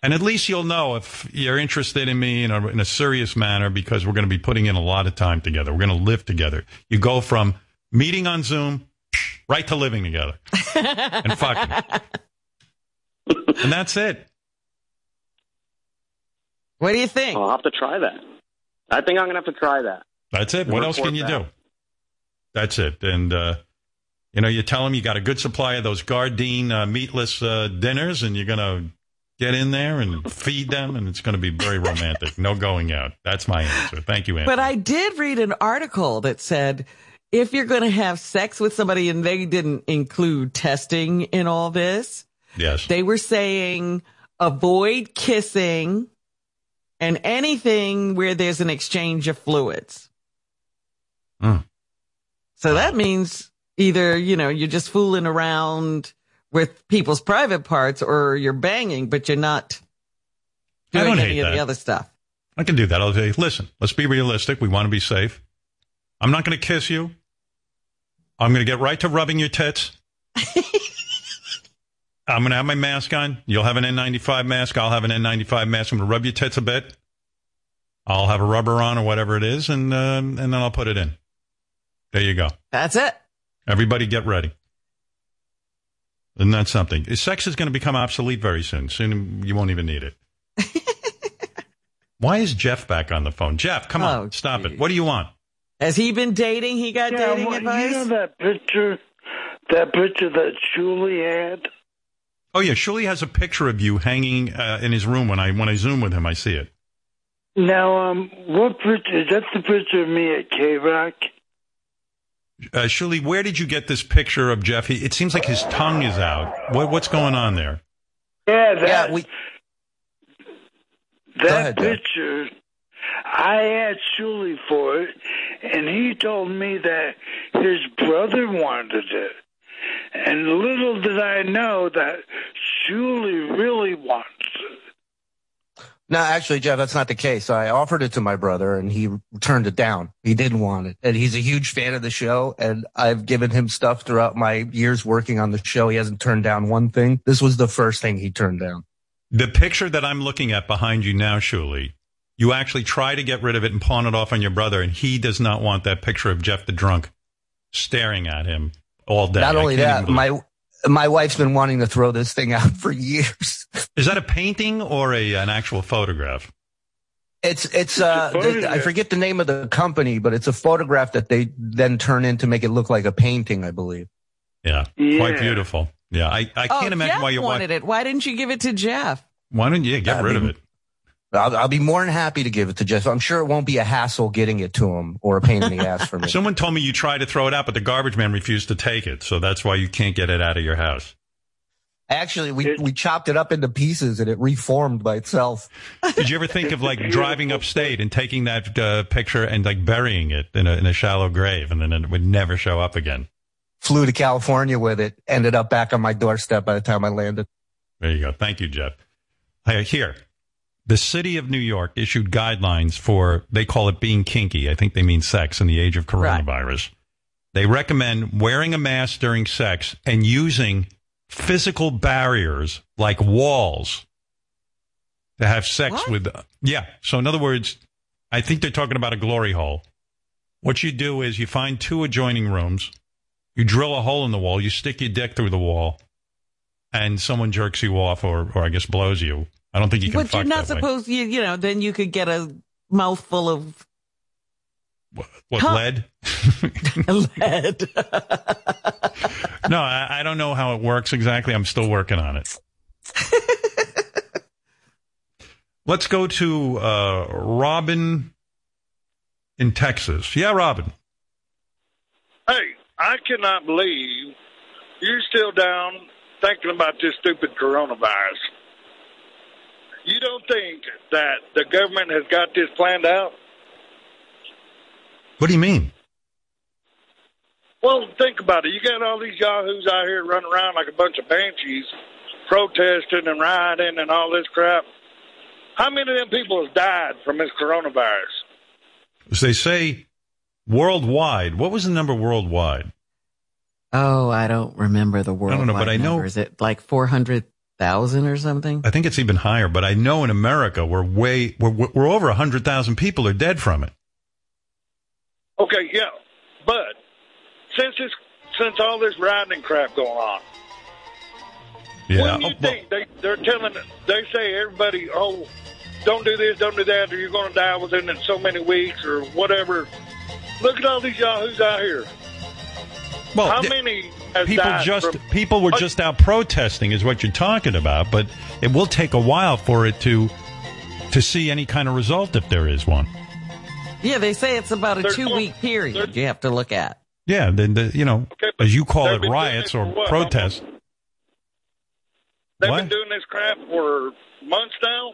C: And at least you'll know if you're interested in me in a, in a serious manner because we're going to be putting in a lot of time together. We're going to live together. You go from meeting on Zoom right to living together (laughs) and fucking. and that's it.
A: What do you think?
H: I'll have to try that. I think I'm going to have to try that.
C: That's it. What else can you that. do? That's it. And, uh, you know, you tell them you got a good supply of those Gardein uh, meatless uh, dinners, and you're going to get in there and feed them, and it's going to be very romantic. No going out. That's my answer. Thank you, Anthony.
A: But I did read an article that said if you're going to have sex with somebody, and they didn't include testing in all this.
C: Yes.
A: They were saying avoid kissing and anything where there's an exchange of fluids.
C: Mm.
A: So that means either, you know, you're just fooling around with people's private parts or you're banging, but you're not doing any of the other stuff.
C: I can do that. I'll say, listen, let's be realistic. We want to be safe. I'm not going to kiss you. I'm going to get right to rubbing your tits. (laughs) I'm going to have my mask on. You'll have an N95 mask. I'll have an N95 mask. I'm going to rub your tits a bit. I'll have a rubber on or whatever it is, and uh, and then I'll put it in. There you go.
A: That's it.
C: Everybody get ready. Isn't that something? Sex is going to become obsolete very soon. Soon you won't even need it. (laughs) Why is Jeff back on the phone? Jeff, come on,
A: Oh,
C: stop it. What do you want?
A: Has he been dating? He got
G: Yeah,
A: dating
G: well,
A: advice?
G: You know that picture, that picture that Shuli had.
C: Oh yeah, Shuli has a picture of you hanging uh, in his room. When I when I zoom with him, I see it.
G: Now, um, what picture is that? The picture of me at K Rock.
C: Uh, Shuli, where did you get this picture of Jeff? He, it seems like his tongue is out. What, what's going on there?
G: Yeah, that
E: Yeah, we.
G: that
E: ahead, Dad.
G: picture. I asked Shuli for it, and he told me that his brother wanted it. And little did I know that Shuli really wants it.
E: No, actually, Jeff, that's not the case. I offered it to my brother and he turned it down. He didn't want it. And he's a huge fan of the show. And I've given him stuff throughout my years working on the show. He hasn't turned down one thing. This was the first thing he turned down.
C: The picture that I'm looking at behind you now, Shuli, you actually try to get rid of it and pawn it off on your brother, and he does not want that picture of Jeff the drunk staring at him all day.
E: Not only that, my my wife's been wanting to throw this thing out (laughs) for years.
C: Is that a painting or a an actual photograph?
E: It's it's uh
G: It's.
E: I forget the name of the company, but it's a photograph that they then turn in to make it look like a painting, I believe.
C: Yeah,
G: Yeah.
C: quite beautiful. Yeah, I, I
A: oh,
C: can't imagine
A: Jeff
C: why you
A: wanted it. Why didn't you give it to Jeff?
C: Why don't you get
E: I
C: rid of it?
E: I'll, I'll be more than happy to give it to Jeff. I'm sure it won't be a hassle getting it to him or a pain in the ass for me. (laughs)
C: Someone told me you tried to throw it out, but the garbage man refused to take it, so that's why you can't get it out of your house.
E: Actually, we, we chopped it up into pieces and it reformed by itself. (laughs)
C: Did you ever think of like driving upstate and taking that uh, picture and like burying it in a, in a shallow grave, and then it would never show up again?
E: Flew to California with it, ended up back on my doorstep by the time I landed.
C: There you go. Thank you, Jeff. Hey, Here, the city of New York issued guidelines for, they call it being kinky. I think they mean sex in the age of coronavirus. They recommend wearing a mask during sex and using physical barriers like walls to have sex
A: What?
C: with. Yeah. So, in other words, I think they're talking about a glory hole. What you do is you find two adjoining rooms, you drill a hole in the wall, you stick your dick through the wall, and someone jerks you off or, or I guess blows you. I don't think you can
A: But you're not
C: that way.
A: supposed you you know, then you could get a mouthful of
C: What,
A: Huh.
C: lead? (laughs)
A: lead. (laughs)
C: no, I, I don't know how it works exactly. I'm still working on it. (laughs) Let's go to uh, Robin in Texas. Yeah, Robin.
J: Hey, I cannot believe you're still down thinking about this stupid coronavirus. You don't think that the government has got this planned out?
C: What do you mean?
J: Well, think about it. You got all these yahoos out here running around like a bunch of banshees, protesting and rioting and all this crap. How many of them people have died from this coronavirus?
C: As they say worldwide. What was the number worldwide?
A: Oh, I don't remember the world.
C: don't know, but I know-
A: Is it like four hundred thousand or something?
C: I think it's even higher, but I know in America we're way we're, we're over hundred thousand people are dead from it.
J: Okay, yeah, but since this, since all this rioting crap going on,
C: Yeah.
J: When you
C: Oh, well,
J: they they're telling they say everybody oh don't do this don't do that or you're going to die within so many weeks or whatever. Look at all these yahoos out here.
C: well,
J: How many has
C: people
J: died
C: just
J: from-
C: people were
J: Oh,
C: just out protesting is what you're talking about but it will take a while for it to to see any kind of result if there is one
A: Yeah, they say it's about a two
J: no-
A: week period you have to look at.
C: Yeah then the, you know
J: Okay,
C: as you call it riots or protests
J: They've
C: What?
J: been doing this crap for months now.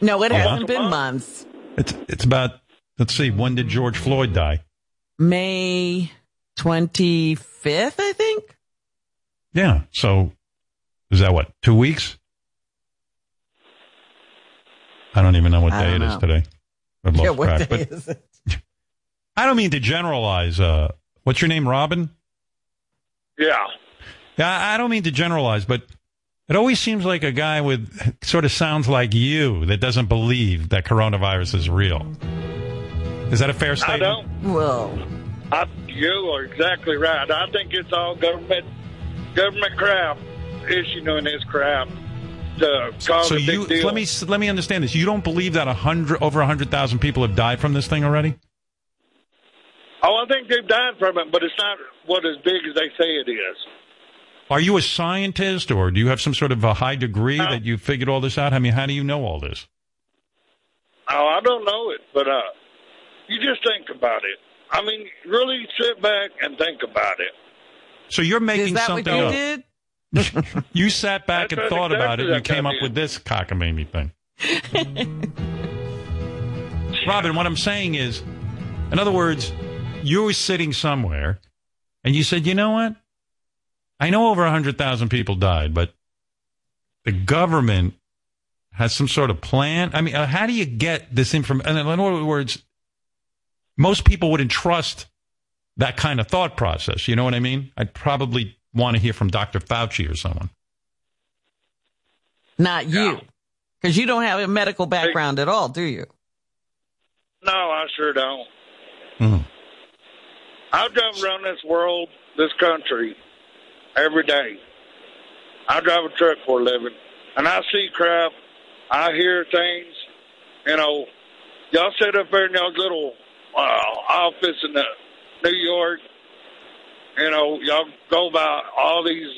A: No, it
C: Yeah.
A: hasn't been months.
C: it's it's about let's see when did george floyd die
A: May twenty fifth, I think.
C: yeah so is that what two weeks i don't even know what
A: I
C: day it
A: don't
C: is
A: know.
C: today I've lost (laughs)
A: Yeah, what
C: track.
A: day
C: But
A: is it? (laughs)
C: I don't mean to generalize. Uh, what's your name, Robin?
J: Yeah.
C: Yeah, I I don't mean to generalize, but it always seems like a guy with sort of sounds like you that doesn't believe that coronavirus is real. Is that a fair statement?
J: I don't.
A: Well,
J: I, you are exactly right. I think it's all government government crap issuing this crap to cause
C: So
J: a big
C: you
J: deal.
C: let me let me understand this. You don't believe that a hundred over a hundred thousand people have died from this thing already?
J: Oh, I think they've died from it, but it's not what as big as they say it is.
C: Are you a scientist, or do you have some sort of a high degree that you figured all this out? I mean, how do you know all this?
J: Oh, I don't know it, but uh, you just think about it. I mean, really sit back and think about it.
C: So you're making
A: is that
C: something
A: what you
C: up.
A: did? (laughs)
C: You sat back
J: That's
C: and thought about it and
J: what I
C: came up with this cockamamie thing. (laughs) Robin, what I'm saying is, in other words, you were sitting somewhere and you said, you know what? I know over 100,000 people died, but the government has some sort of plan. I mean, uh, how do you get this information? In other words, most people wouldn't trust that kind of thought process. You know what I mean? I'd probably want to hear from Dr. Fauci or someone.
A: Not you. Because you don't have a medical background at all, do you?
J: No, I sure don't.
C: Mhm.
J: I drive around this world, this country, every day. I drive a truck for a living, and I see crap. I hear things. You know, y'all sit up there in y'all's little uh, office in New York. You know, y'all go about all these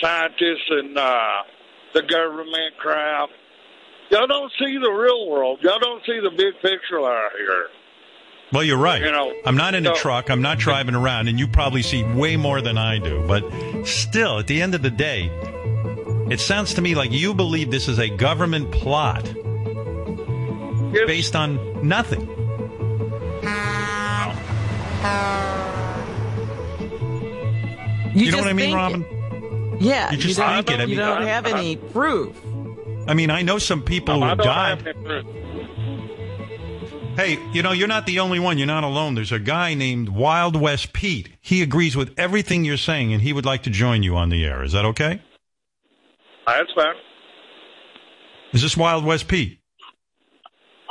J: scientists and uh, the government crap. Y'all don't see the real world. Y'all don't see the big picture out here.
C: Well, you're right.
J: You know,
C: I'm not in a truck. I'm not driving around, and you probably see way more than I do. But still, at the end of the day, it sounds to me like you believe this is a government plot based on nothing.
A: You,
C: You know what I mean, Robin?
A: It. Yeah.
C: You just
A: don't,
C: think it. I
A: you don't have any proof.
C: I mean, I know some people who
J: I
C: have
J: don't
C: died.
J: Have any proof.
C: Hey, you know, you're not the only one. You're not alone. There's a guy named Wild West Pete. He agrees with everything you're saying, and he would like to join you on the air. Is that okay?
J: That's fine.
C: Is this Wild West Pete?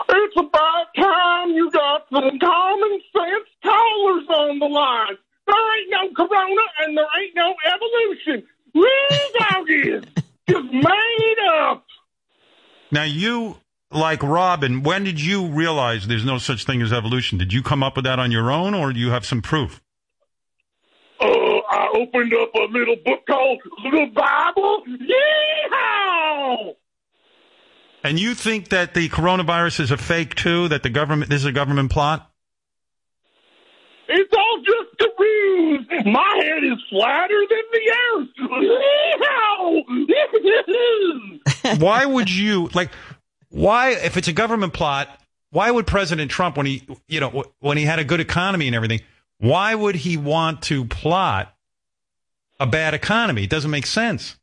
K: It's about time you got some common sense callers on the line. There ain't no corona and there ain't no evolution. These doggies just made up.
C: Now, you, like Robin, when did you realize there's no such thing as evolution? Did you come up with that on your own, or do you have some proof?
K: Uh, I opened up a little book called the Bible. Yeehaw!
C: And you think that the coronavirus is a fake too? That the government this is a government plot?
K: It's all just a ruse. My head is flatter than the earth. Yeehaw! (laughs)
C: why would you like? Why, if it's a government plot, why would President Trump, when he, you know, when he had a good economy and everything, why would he want to plot a bad economy? It doesn't make sense.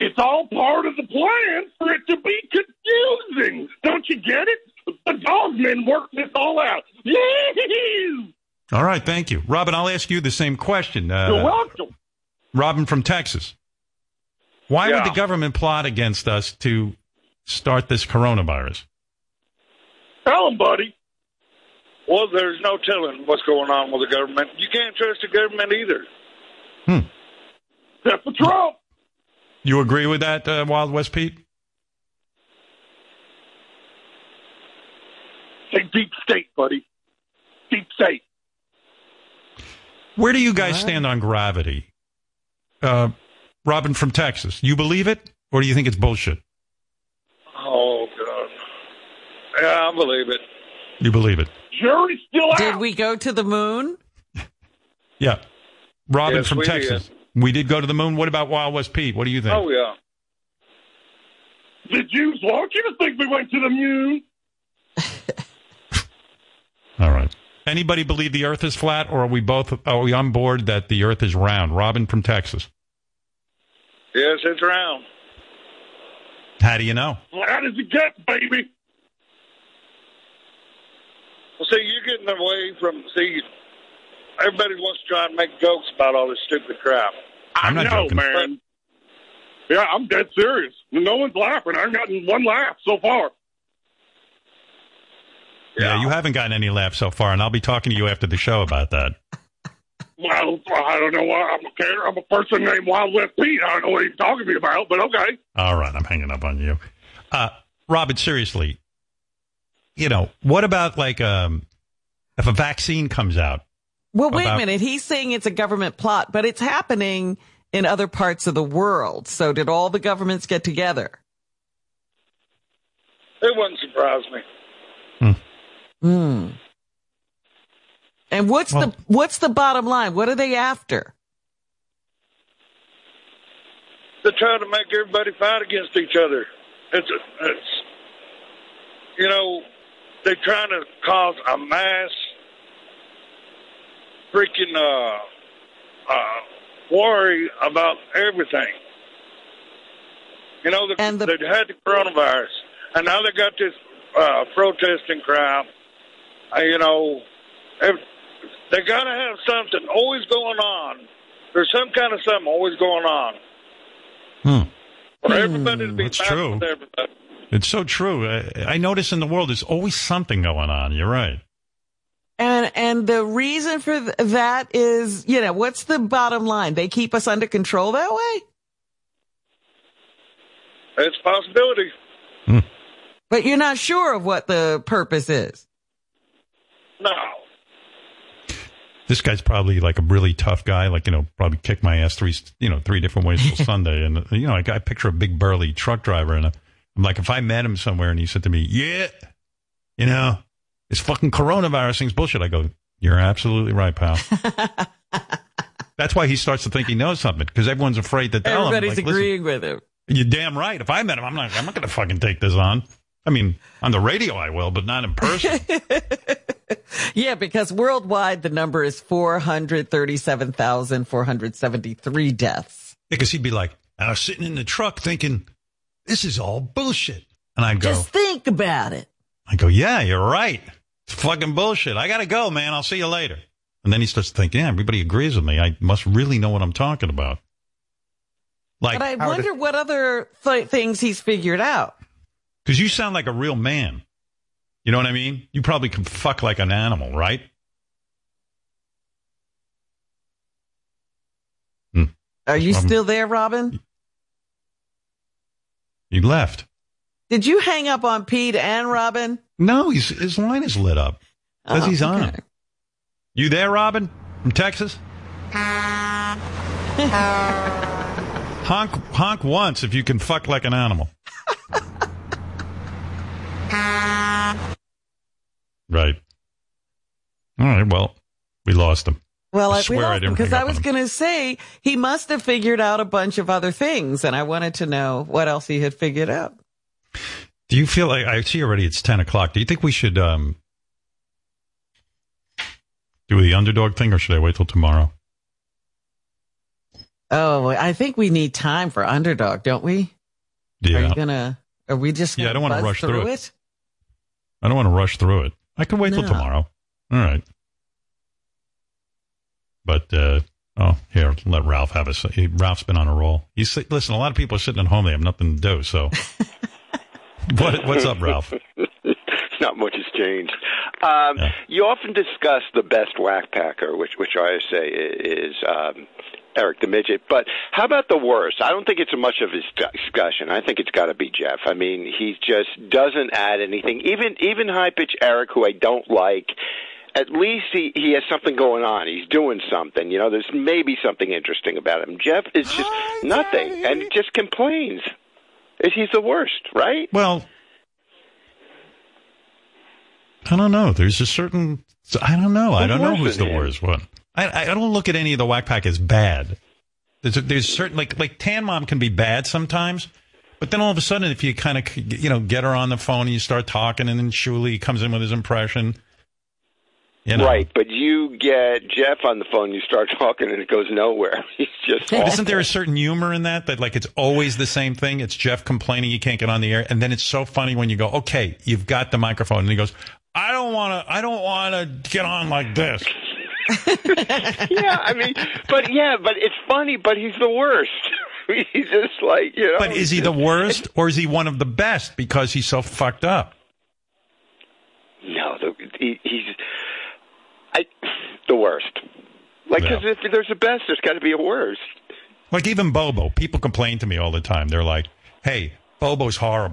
K: It's all part of the plan for it to be confusing. Don't you get it? The dogmen worked this all out.
C: All right, thank you, Robin. I'll ask you the same question. Uh,
K: You're welcome.
C: Robin from Texas. Why
J: Yeah.
C: would the government plot against us to start this coronavirus?
K: Tell 'em, buddy.
J: Well, there's no telling what's going on with the government. You can't trust the government either. Hmm.
K: Except for Trump.
C: You agree with that, uh, Wild West Pete?
K: Say deep state, buddy. Deep state.
C: Where do you guys stand on gravity? Uh, Robin from Texas, you believe it, or do you think it's bullshit?
J: Oh, God. Yeah, I believe it.
C: You believe it?
K: Jury's still out.
A: Did we go to the moon?
C: Yeah. Robin
J: Yes,
C: from
J: we did.
C: Texas. We did go to the moon. What about Wild West Pete? What do you think?
J: Oh, yeah.
K: The Jews want you to think we went to the moon. (laughs)
C: All right. Anybody believe the Earth is flat, or are we both are we on board that the Earth is round? Robin from Texas.
J: Yes, it's round.
C: How do you know?
K: Flat as it gets, baby.
J: Well, see, you're getting away from see. Everybody wants to try and make jokes about all this stupid crap.
C: I'm not
K: know,
C: joking.
K: man. Yeah, I'm dead serious. No one's laughing. I haven't gotten one laugh so far.
C: Yeah, you haven't gotten any laughs so far, and I'll be talking to you after the show about that.
K: Well, I don't know why I'm a care. I'm a person named Wild West Pete. I don't know what he's talking to me about, but okay.
C: All right, I'm hanging up on you. Uh, Robin, seriously, you know, what about like um, if a vaccine comes out?
A: Well, wait
C: About-
A: a minute. He's saying it's a government plot, but it's happening in other parts of the world. So did all the governments get together?
J: It wouldn't surprise me.
A: Hmm. And what's
C: Well-
A: the what's the bottom line? What are they after?
J: They're trying to make everybody fight against each other. It's it's you know they're trying to cause a mass freaking uh, uh, worry about everything. You know, the,
A: And the-
J: they had the coronavirus, and now they got this uh, protesting crowd. Uh, you know, ev- they got to have something always going on. There's some kind of something always going on
C: Hmm.
J: for everybody to be
C: That's
J: fighting
C: true.
J: with everybody.
C: It's so true. I, I notice in the world there's always something going on. You're right.
A: And and the reason for th- that is, you know, what's the bottom line? They keep us under control that way?
J: It's a possibility. Hmm.
A: But you're not sure of what the purpose is.
J: No.
C: This guy's probably like a really tough guy, like, you know, probably kicked my ass three, you know, three different ways till (laughs) Sunday. And, you know, I, I picture a big burly truck driver and I'm like, if I met him somewhere and he said to me, yeah, you know, this fucking coronavirus thing's bullshit. I go, you're absolutely right, pal. (laughs) That's why he starts to think he knows something because everyone's afraid to tell
A: Everybody's
C: him. Like,
A: agreeing with him.
C: You're damn right. If I met him, I'm not, I'm not going to fucking take this on. I mean, on the radio I will, but not in person. (laughs)
A: Yeah, because worldwide the number is 437,473 deaths.
C: Because he'd be like, I was sitting in the truck thinking, this is all bullshit. And I'd go,
A: Just think about it.
C: I go, yeah, you're right. It's fucking bullshit. I got to go, man. I'll see you later. And then he starts thinking, yeah, everybody agrees with me. I must really know what I'm talking about. Like,
A: but I wonder what other th- things he's figured out.
C: because you sound like a real man. You know what I mean? You probably can fuck like an animal, right?
A: Are you
C: Um,
A: still there, Robin?
C: He left.
A: Did you hang up on Pete and Robin?
C: No, he's, his line is lit up. because
A: Oh,
C: he's on. You there, Robin? From Texas? (laughs) honk, honk once if you can fuck like an animal. (laughs) right. All right. Well, we lost him.
A: Well,
C: I swear I didn't
A: because I was going to say he must have figured out a bunch of other things, and I wanted to know what else he had figured out.
C: Do you feel like I see already? It's ten o'clock. Do you think we should um, do the underdog thing, or should I wait till tomorrow?
A: Oh, I think we need time for underdog, don't we? Are you gonna? Are we just?
C: Yeah, I don't wanna rush through
A: through
C: it. I don't want to rush through it. I can wait till tomorrow. All right. But uh, oh, here, let Ralph have a. He, Ralph's been on a roll. He's listen. A lot of people are sitting at home. They have nothing to do. So, (laughs) what, what's up, Ralph? (laughs)
L: Not much has changed. Um, You often discuss the best wack packer, which which I say is um, Eric the midget. But how about the worst? I don't think it's much of a discussion. I think it's got to be Jeff. I mean, he just doesn't add anything. Even even high pitch Eric, who I don't like. At least he, he has something going on. He's doing something. You know, there's maybe something interesting about him. Jeff is just nothing and just complains. He's the worst, right?
C: Well, I don't know. There's a certain. I don't know. I don't know who's the
L: him?
C: worst one. I, I don't look at any of the wack pack as bad. There's a, there's certain like like Tan Mom can be bad sometimes, but then all of a sudden, if you kind of you know get her on the phone and you start talking, and then Shuli comes in with his impression, you know.
L: Right, but you get Jeff on the phone, you start (laughs) talking, and it goes nowhere. (laughs) He's just awful.
C: Isn't there a certain humor in that? That like it's always the same thing. It's Jeff complaining he can't get on the air, and then it's so funny when you go, "Okay, you've got the microphone," and he goes, I don't want to. I don't want to get on like this. (laughs)
L: yeah, I mean, but yeah, but it's funny, but he's the worst. he's just like you know.
C: But is he the worst, or is he one of the best because he's so fucked up?
L: No, the, he, he's I the worst. Like, because if there's a best, there's got to be a worst.
C: Like even Bobo, people complain to me all the time. They're like, "Hey, Bobo's horrible."